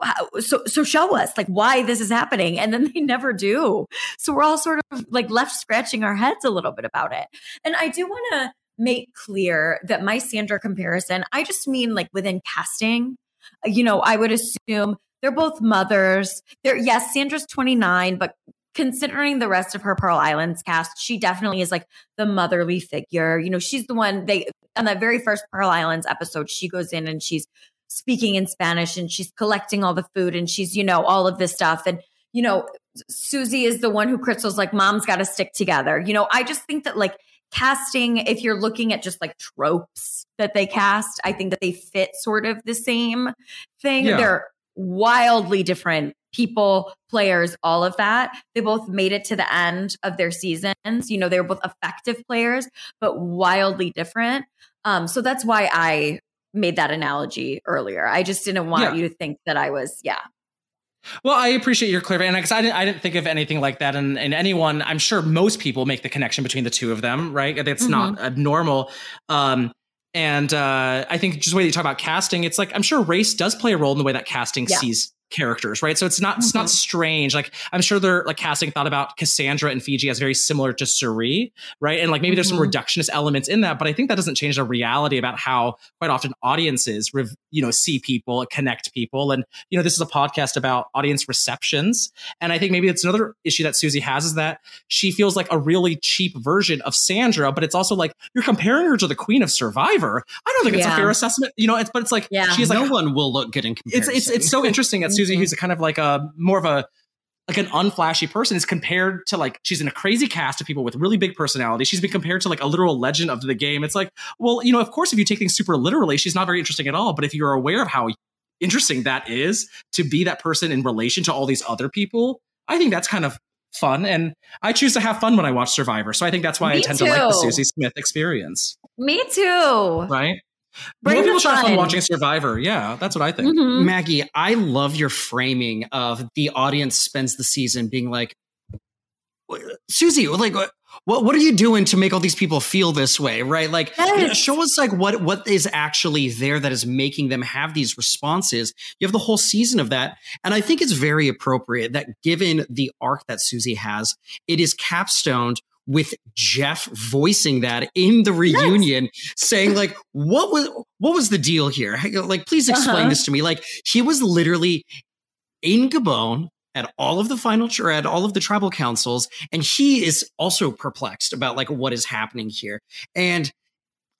Wow. So, so show us like why this is happening. And then they never do. So we're all sort of like left scratching our heads a little bit about it. And I do want to make clear that my Sandra comparison, I just mean like within casting, you know, I would assume they're both mothers. They're, yes, Sandra's 29, but considering the rest of her Pearl Islands cast, she definitely is like the motherly figure. You know, she's the one they on that very first Pearl Islands episode, she goes in and she's speaking in Spanish and she's collecting all the food and she's, you know, all of this stuff. And, you know, Susie is the one who Crystal's like, mom's got to stick together. You know, I just think that like casting, if you're looking at just like tropes that they cast, I think that they fit sort of the same thing. Yeah. They're wildly different people, players, all of that. They both made it to the end of their seasons. You know, they were both effective players, but wildly different. Um, so that's why I made that analogy earlier. I just didn't want Yeah. you to think that I was, yeah. Well, I appreciate your clarity, and because I didn't, I didn't think of anything like that. And, and anyone, I'm sure most people make the connection between the two of them, right? That's mm-hmm. not abnormal. Um, and uh, I think just the way you talk about casting, it's like I'm sure race does play a role in the way that casting yeah. sees characters, right? So it's not mm-hmm. it's not mm-hmm. strange. Like I'm sure they're like casting thought about Cassandra and Fiji as very similar to Cirie, right? And like maybe mm-hmm. there's some mm-hmm. reductionist elements in that, but I think that doesn't change the reality about how quite often audiences, you know, see people, connect people, and you know, this is a podcast about audience receptions, and I think maybe it's another issue that Susie has is that she feels like a really cheap version of Sandra, but it's also like you're comparing her to the Queen of Survivor. I don't think it's yeah. a fair assessment, you know. It's but it's like yeah. she's like no one will look good in comparison. It's it's it's so interesting. It's Susie, who's mm-hmm. kind of like a more of a like an unflashy person is compared to like she's in a crazy cast of people with really big personalities. She's been compared to like a literal legend of the game. It's like, well, you know, of course, if you take things super literally, she's not very interesting at all. But if you're aware of how interesting that is to be that person in relation to all these other people, I think that's kind of fun. And I choose to have fun when I watch Survivor. So I think that's why Me I tend too. to like the Susie Smith experience. Me too. Right. Bring More people should have fun watching Survivor. Yeah, that's what I think. Mm-hmm. Maggie, I love your framing of the audience spends the season being like, Susie, like, what what are you doing to make all these people feel this way, right? Like, yes. show us like what what is actually there that is making them have these responses. You have the whole season of that, and I think it's very appropriate that given the arc that Susie has, it is capstoned with Jeff voicing that in the reunion, yes. saying like, "What was what was the deal here? Like, please explain uh-huh. this to me." Like, he was literally in Gabon at all of the final at all of the tribal councils, and he is also perplexed about like what is happening here. And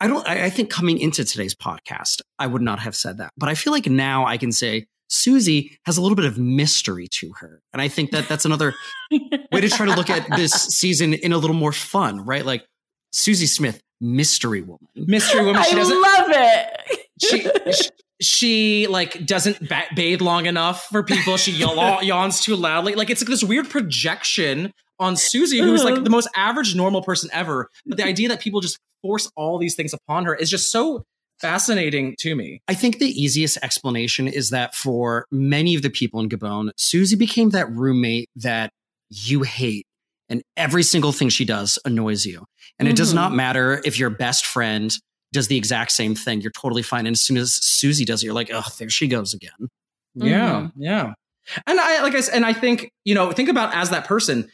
I don't. I, I think coming into today's podcast, I would not have said that, but I feel like now I can say Susie has a little bit of mystery to her. And I think that that's another way to try to look at this season in a little more fun, right? Like Susie Smith, mystery woman. Mystery woman. She I doesn't love it. she, she, she like doesn't ba- bathe long enough for people. She yawns too loudly. Like it's like this weird projection on Susie, who's like uh-huh. the most average normal person ever. But the idea that people just force all these things upon her is just so fascinating to me. I think the easiest explanation is that for many of the people in Gabon, Susie became that roommate that you hate and every single thing she does annoys you. And mm-hmm. it does not mm-hmm. matter if your best friend does the exact same thing. You're totally fine. And as soon as Susie does it, you're like, oh, there she goes again. Yeah, mm-hmm. yeah. And I like I said, and I think you know, think about as that person.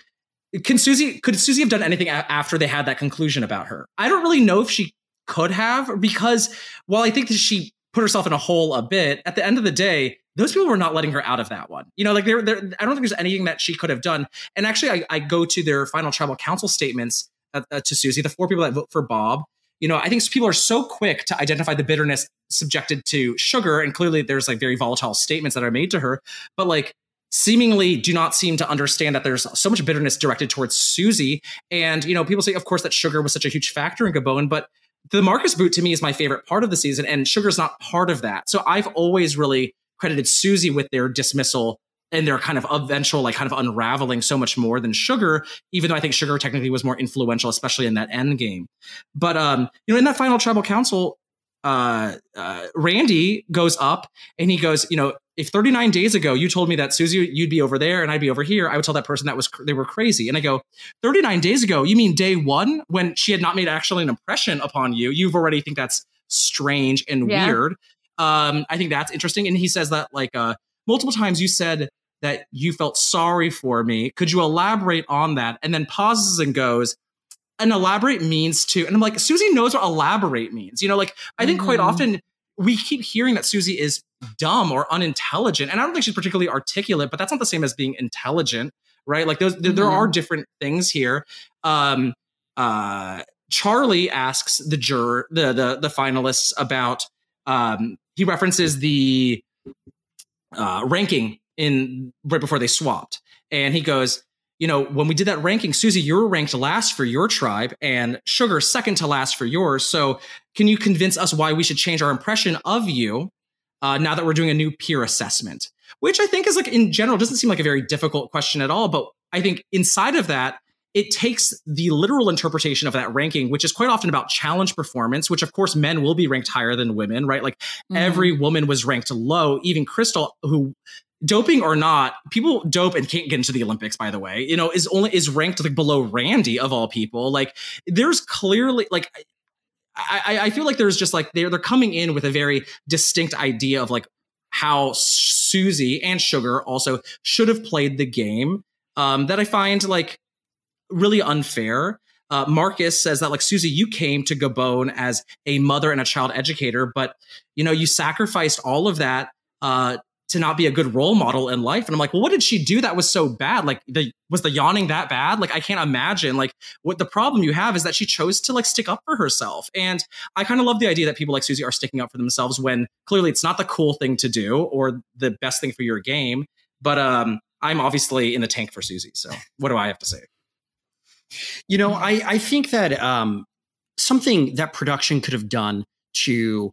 Can Susie could Susie have done anything a- after they had that conclusion about her? I don't really know if she could have because while I think that she put herself in a hole a bit, at the end of the day, those people were not letting her out of that one. You know, like they're I don't think there's anything that she could have done. And actually, I, I go to their final tribal council statements uh, uh, to Susie, the four people that vote for Bob. You know, I think people are so quick to identify the bitterness subjected to sugar, and clearly there's like very volatile statements that are made to her. But like seemingly do not seem to understand that there's so much bitterness directed towards Susie. And, you know, people say, of course, that sugar was such a huge factor in Gabon, but the Marcus boot to me is my favorite part of the season, and Sugar's not part of that. So I've always really credited Susie with their dismissal and their kind of eventual, like kind of unraveling so much more than Sugar, even though I think Sugar technically was more influential, especially in that end game. But um, you know, in that final tribal council, uh, uh, Randy goes up and he goes, you know, if 39 days ago you told me that Susie, you'd be over there and I'd be over here, I would tell that person that was they were crazy. And I go, 39 days ago, you mean day one when she had not made actually an impression upon you? You've already think that's strange and yeah. weird. Um, I think that's interesting. And he says that like uh, multiple times you said that you felt sorry for me. Could you elaborate on that? And then pauses and goes, and elaborate means to, and I'm like, Susie knows what elaborate means. You know, like I think mm-hmm. quite often we keep hearing that Susie is dumb or unintelligent. And I don't think she's particularly articulate, but that's not the same as being intelligent, right? Like those, mm-hmm. there are different things here. Um, uh, Charlie asks the juror, the the the finalists about. Um, he references the uh, ranking in right before they swapped, and he goes, you know, when we did that ranking, Susie, you were ranked last for your tribe and Sugar second to last for yours. So can you convince us why we should change our impression of you uh, now that we're doing a new peer assessment? Which I think is like in general doesn't seem like a very difficult question at all. But I think inside of that, it takes the literal interpretation of that ranking, which is quite often about challenge performance, which of course men will be ranked higher than women, right? Like mm-hmm. every woman was ranked low. Even Crystal, who doping or not, people dope and can't get into the Olympics, by the way, you know, is only is ranked like below Randy of all people. Like there's clearly like I, I feel like there's just like they're they're coming in with a very distinct idea of like how Susie and Sugar also should have played the game. Um, that I find like really unfair. Uh, Marcus says that like Susie, you came to Gabon as a mother and a child educator, but you know you sacrificed all of that uh, to not be a good role model in life. And I'm like, well, what did she do that was so bad? Like, the, was the yawning that bad? Like, I can't imagine. Like, what the problem you have is that she chose to like stick up for herself. And I kind of love the idea that people like Susie are sticking up for themselves when clearly it's not the cool thing to do or the best thing for your game. But um, I'm obviously in the tank for Susie. So what do I have to say? You know, I, I think that um, something that production could have done to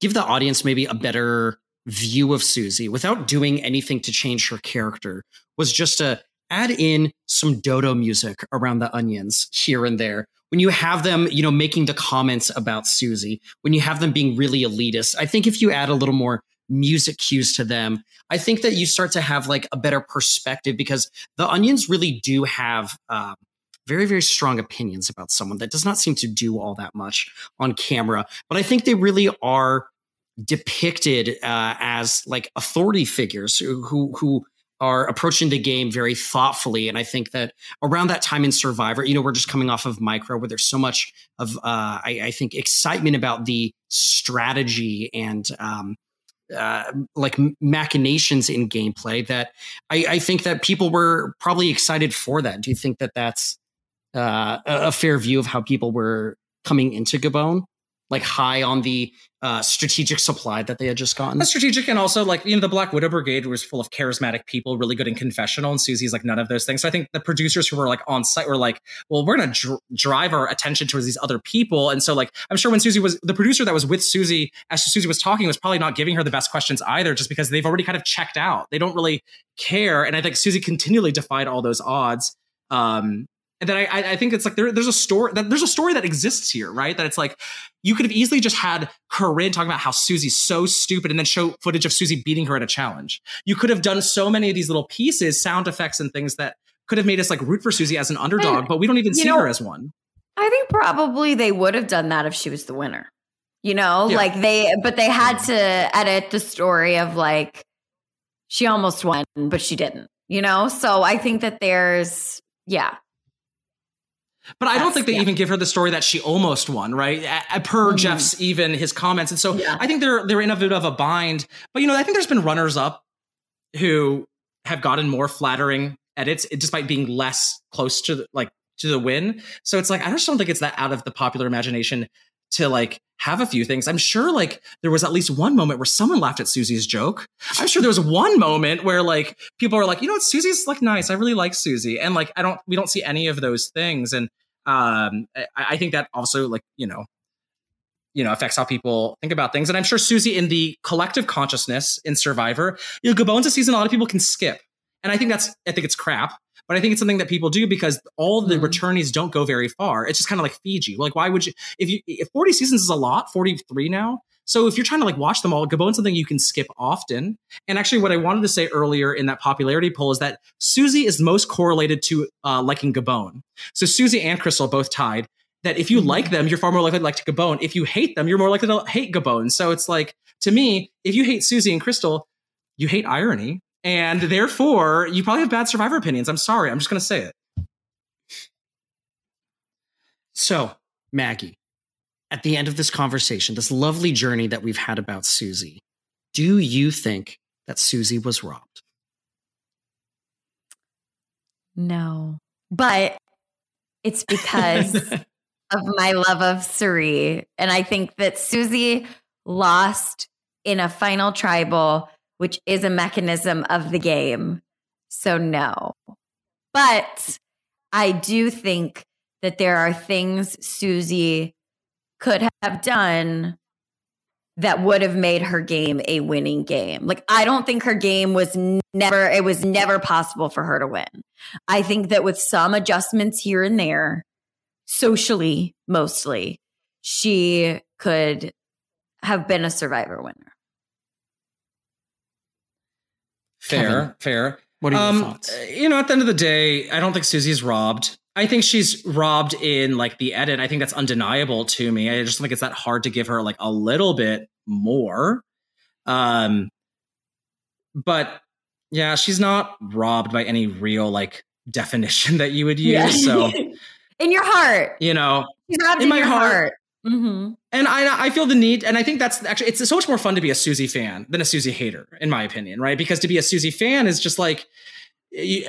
give the audience maybe a better view of Susie without doing anything to change her character was just to add in some dodo music around the onions here and there. When you have them, you know, making the comments about Susie, when you have them being really elitist, I think if you add a little more music cues to them, I think that you start to have like a better perspective because the onions really do have um, very, very strong opinions about someone that does not seem to do all that much on camera. But I think they really are depicted uh, as like authority figures who, who are approaching the game very thoughtfully. And I think that around that time in Survivor, you know, we're just coming off of Micro, where there's so much of, uh, I, I think, excitement about the strategy and um, uh, like machinations in gameplay that I, I, think that people were probably excited for that. Do you think that that's uh, a fair view of how people were coming into Gabon? Like high on the uh, strategic supply that they had just gotten. That's strategic, and also like you know the Black Widow Brigade was full of charismatic people, really good in confessional, and Susie's like none of those things. So I think the producers who were like on site were like, well, we're gonna dr- drive our attention towards these other people, and so like I'm sure when Susie was the producer that was with Susie as Susie was talking was probably not giving her the best questions either, just because they've already kind of checked out. They don't really care, and I think Susie continually defied all those odds. Um, and then I, I think it's like there, there's a story that there's a story that exists here, right? That it's like you could have easily just had Corinne talking about how Susie's so stupid and then show footage of Susie beating her at a challenge. You could have done so many of these little pieces, sound effects and things that could have made us like root for Susie as an underdog, and, but we don't even see know, her as one. I think probably they would have done that if she was the winner. You know, yeah. like they, but they had to edit the story of like she almost won, but she didn't. You know, so I think that there's yeah, but I don't think they yeah. even give her the story that she almost won, right? Per mm-hmm. Jeff's even his comments, and so yeah. I think they're they're in a bit of a bind. But you know, I think there's been runners up who have gotten more flattering edits despite being less close to the, like to the win. So it's like I just don't think it's that out of the popular imagination to like have a few things. I'm sure like there was at least one moment where someone laughed at Susie's joke. I'm sure there was one moment where like people are like, you know what, Susie's like nice. I really like Susie. And like I don't we don't see any of those things. And um I, I think that also like, you know, you know, affects how people think about things. And I'm sure Susie in the collective consciousness in Survivor, you know, Gabon's a season a lot of people can skip. And I think that's I think it's crap. But I think it's something that people do because all the mm-hmm. returnees don't go very far. It's just kind of like Fiji. Like, why would you? If you if forty seasons is a lot, forty three now. So if you're trying to like watch them all, Gabon's something you can skip often. And actually, what I wanted to say earlier in that popularity poll is that Susie is most correlated to uh, liking Gabon. So Susie and Crystal both tied. That if you mm-hmm. like them, you're far more likely to like Gabon. If you hate them, you're more likely to hate Gabon. So it's like to me, if you hate Susie and Crystal, you hate irony and therefore, you probably have bad survivor opinions. I'm sorry. I'm just going to say it. So, Maggie, at the end of this conversation, this lovely journey that we've had about Susie, do you think that Susie was robbed? No, but it's because of my love of Cirie. And I think that Susie lost in a final tribal which is a mechanism of the game. So, no. But I do think that there are things Susie could have done that would have made her game a winning game. Like I don't think her game was never it was never possible for her to win. I think that with some adjustments here and there, socially mostly, she could have been a survivor winner. Fair, Kevin, fair. What are your um, thoughts? You know, at the end of the day, I don't think Susie's robbed. I think she's robbed in like the edit. I think that's undeniable to me. I just don't think it's that hard to give her like a little bit more. Um, but yeah, she's not robbed by any real like definition that you would use. Yeah. So in your heart. you know, She's robbed in in, my your heart. heart. Mm-hmm. And I, I feel the need, and I think that's actually it's so much more fun to be a Susie fan than a Susie hater, in my opinion, right? Because to be a Susie fan is just like you,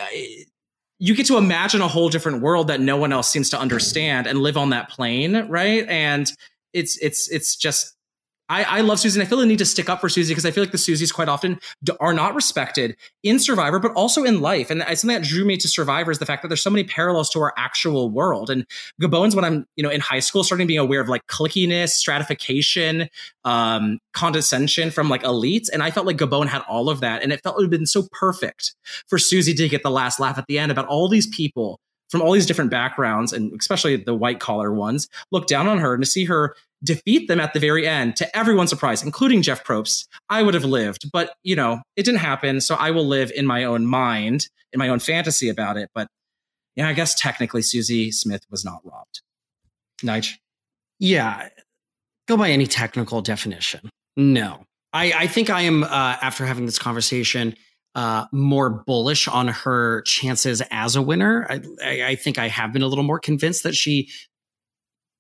you get to imagine a whole different world that no one else seems to understand and live on that plane, right? And it's it's it's just I, I love Susie and I feel the need to stick up for Susie because I feel like the Susies quite often d- are not respected in Survivor, but also in life. And something that drew me to Survivor is the fact that there's so many parallels to our actual world. And Gabon's when I'm, you know, in high school, starting being aware of like clickiness, stratification, um, condescension from like elites. And I felt like Gabon had all of that. And it felt it would have been so perfect for Susie to get the last laugh at the end about all these people from all these different backgrounds and especially the white collar ones look down on her and to see her defeat them at the very end to everyone's surprise including jeff probst i would have lived but you know it didn't happen so i will live in my own mind in my own fantasy about it but yeah i guess technically susie smith was not robbed Nige. Yeah. Go by any technical definition. No. I, I think I am, uh, after having this conversation, uh, more bullish on her chances as a winner. I, I, I think I have been a little more convinced that she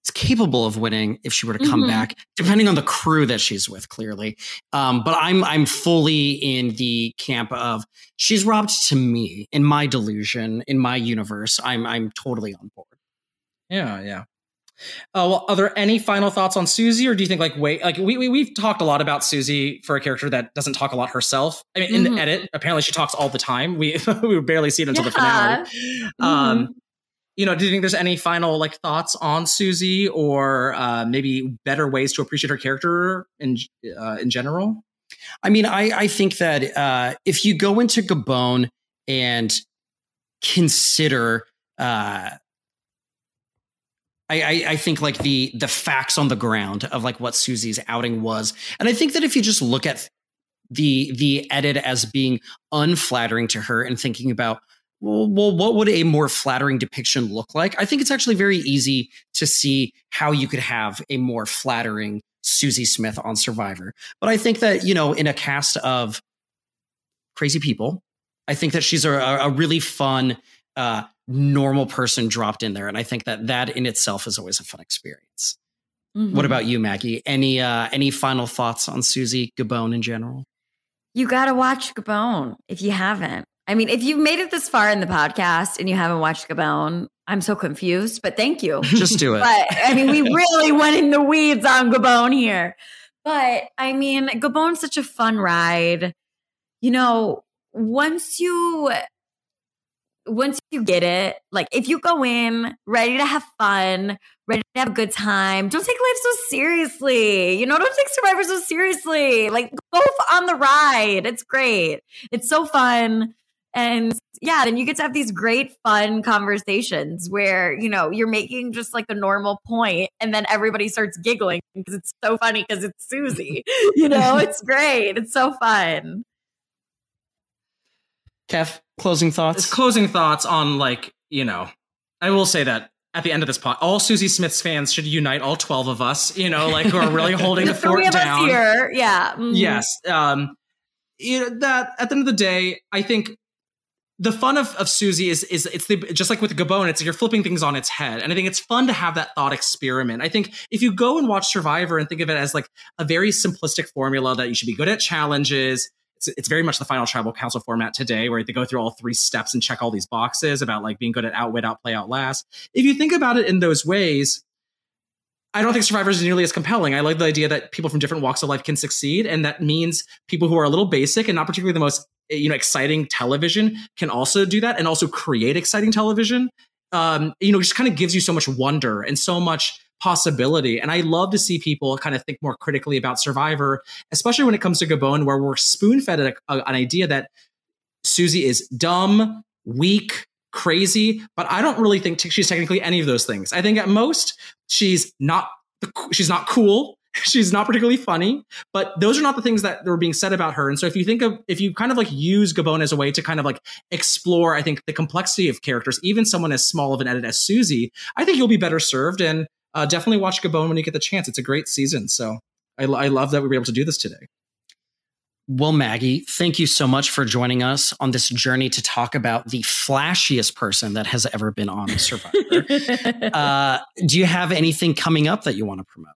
is capable of winning if she were to come Mhm. back, depending on the crew that she's with, clearly. Um, but I'm I'm fully in the camp of she's robbed to me in my delusion, in my universe. I'm I'm totally on board. Yeah, yeah. Uh, well, are there any final thoughts on Susie, or do you think like wait, like we, we we've talked a lot about Susie for a character that doesn't talk a lot herself. I mean, in Mhm. the edit, apparently she talks all the time. We we barely see it until the Yeah. finale. Um, you know, do you think there's any final like thoughts on Susie, or uh, maybe better ways to appreciate her character in uh, in general? I mean, I, I think that uh, if you go into Gabon and consider, uh, I, I, I think like the the facts on the ground of like what Susie's outing was, and I think that if you just look at the the edit as being unflattering to her and thinking about well, well, what would a more flattering depiction look like? I think it's actually very easy to see how you could have a more flattering Susie Smith on Survivor. But I think that, you know, in a cast of crazy people, I think that she's a, a really fun, uh, normal person dropped in there. And I think that that in itself is always a fun experience. Mm-hmm. What about you, Maggie? Any uh, any final thoughts on Susie Gabon in general? You got to watch Gabon if you haven't. I mean, if you've made it this far in the podcast and you haven't watched Gabon, I'm so confused, but thank you. Just do it. But I mean, we really went in the weeds on Gabon here. But I mean, Gabon's such a fun ride. You know, once you once you get it, like if you go in ready to have fun, ready to have a good time, don't take life so seriously. You know, don't take Survivor so seriously. Like go on the ride. It's great. It's so fun. And yeah, then you get to have these great fun conversations where, you know, you're making just like a normal point and then everybody starts giggling because it's so funny because it's Susie. you know, it's great. It's so fun. Kev, closing thoughts? Closing thoughts on like, you know, I will say that at the end of this pot, all Susie Smith's fans should unite, all 12 of us, you know, like who are really holding the, The fort three of down. us here. Yeah. mhm. Yes. Um, you know, that at the end of the day, I think the fun of, of Susie is is it's the just like with Gabon, it's you're flipping things on its head. And I think it's fun to have that thought experiment. I think if you go and watch Survivor and think of it as like a very simplistic formula that you should be good at challenges. It's, it's very much the final tribal council format today, where they go through all three steps and check all these boxes about like being good at outwit, outplay, outlast. If you think about it in those ways, I don't think Survivor is nearly as compelling. I like the idea that people from different walks of life can succeed, and that means people who are a little basic and not particularly the most you know exciting television can also do that and also create exciting television. Um, you know, just kind of gives you so much wonder and so much possibility. And I love to see people kind of think more critically about Survivor, especially when it comes to Gabon, where we're spoon fed an idea that Susie is dumb, weak, crazy, but I don't really think she's technically any of those things. I think at most she's not she's not cool. she's not particularly funny, but those are not the things that were being said about her. And so if you think of if you kind of like use Gabon as a way to kind of like explore, I think the complexity of characters, even someone as small of an edit as Susie, I think you'll be better served. And uh, definitely watch Gabon when you get the chance. It's a great season. So I, I love that we were able to do this today. Well, Maggie, thank you so much for joining us on this journey to talk about the flashiest person that has ever been on Survivor. uh, do you have anything coming up that you want to promote?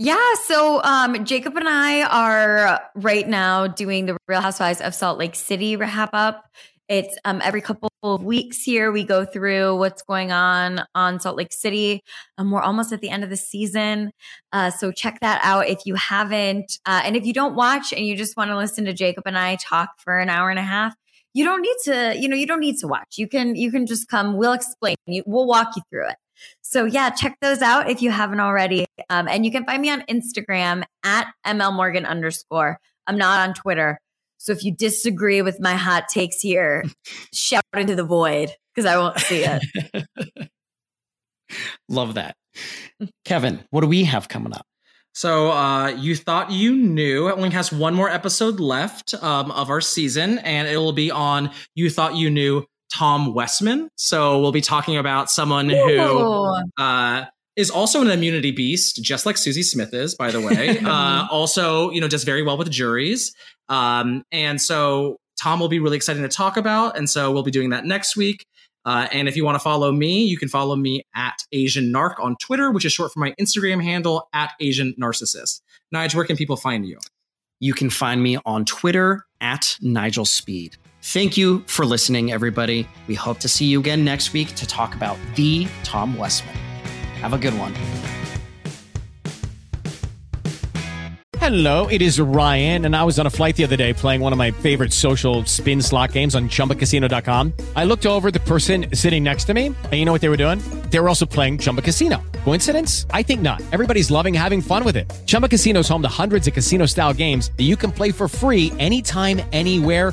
Yeah, so um, Jacob and I are right now doing the Real Housewives of Salt Lake City wrap up. It's um, every couple of weeks here we go through what's going on on Salt Lake City. Um, we're almost at the end of the season, uh, so check that out if you haven't. Uh, and if you don't watch and you just want to listen to Jacob and I talk for an hour and a half, you don't need to. You know, you don't need to watch. You can you can just come. We'll explain. You, we'll walk you through it. So yeah, check those out if you haven't already. Um, and you can find me on Instagram at ml morgan underscore. I'm not on Twitter. So if you disagree with my hot takes here, shout into the void because I won't see it. Love that. Kevin, what do we have coming up? So uh, you thought you knew. It only has one more episode left um, of our season, and it will be on You Thought You Knew Tom Westman. So we'll be talking about someone who uh, is also an immunity beast, just like Susie Smith is, by the way. uh, also, you know, does very well with juries. Um, and so Tom will be really exciting to talk about. And so we'll be doing that next week. Uh, and if you want to follow me, you can follow me at Asian Narc on Twitter, which is short for my Instagram handle at Asian Narcissist. Nige, where can people find you? You can find me on Twitter at Nigel Speed. Thank you for listening, everybody. We hope to see you again next week to talk about the Tom Westman. Have a good one. Hello, it is Ryan, and I was on a flight the other day playing one of my favorite social spin slot games on chumbacasino.com. I looked over the person sitting next to me, and you know what they were doing? They were also playing Chumba Casino. Coincidence? I think not. Everybody's loving having fun with it. Chumba Casino is home to hundreds of casino style games that you can play for free anytime, anywhere,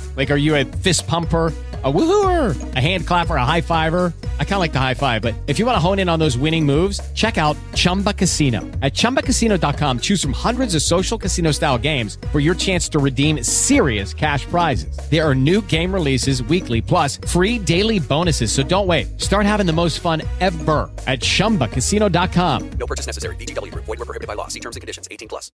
Like, are you a fist pumper? A woohooer, a hand clapper, a high fiver. I kind of like the high five, but if you want to hone in on those winning moves, check out Chumba Casino. At chumbacasino.com, choose from hundreds of social casino style games for your chance to redeem serious cash prizes. There are new game releases weekly, plus free daily bonuses. So don't wait. Start having the most fun ever at chumbacasino.com. No purchase necessary. Group. Void were prohibited by law. See terms and conditions. 18 plus.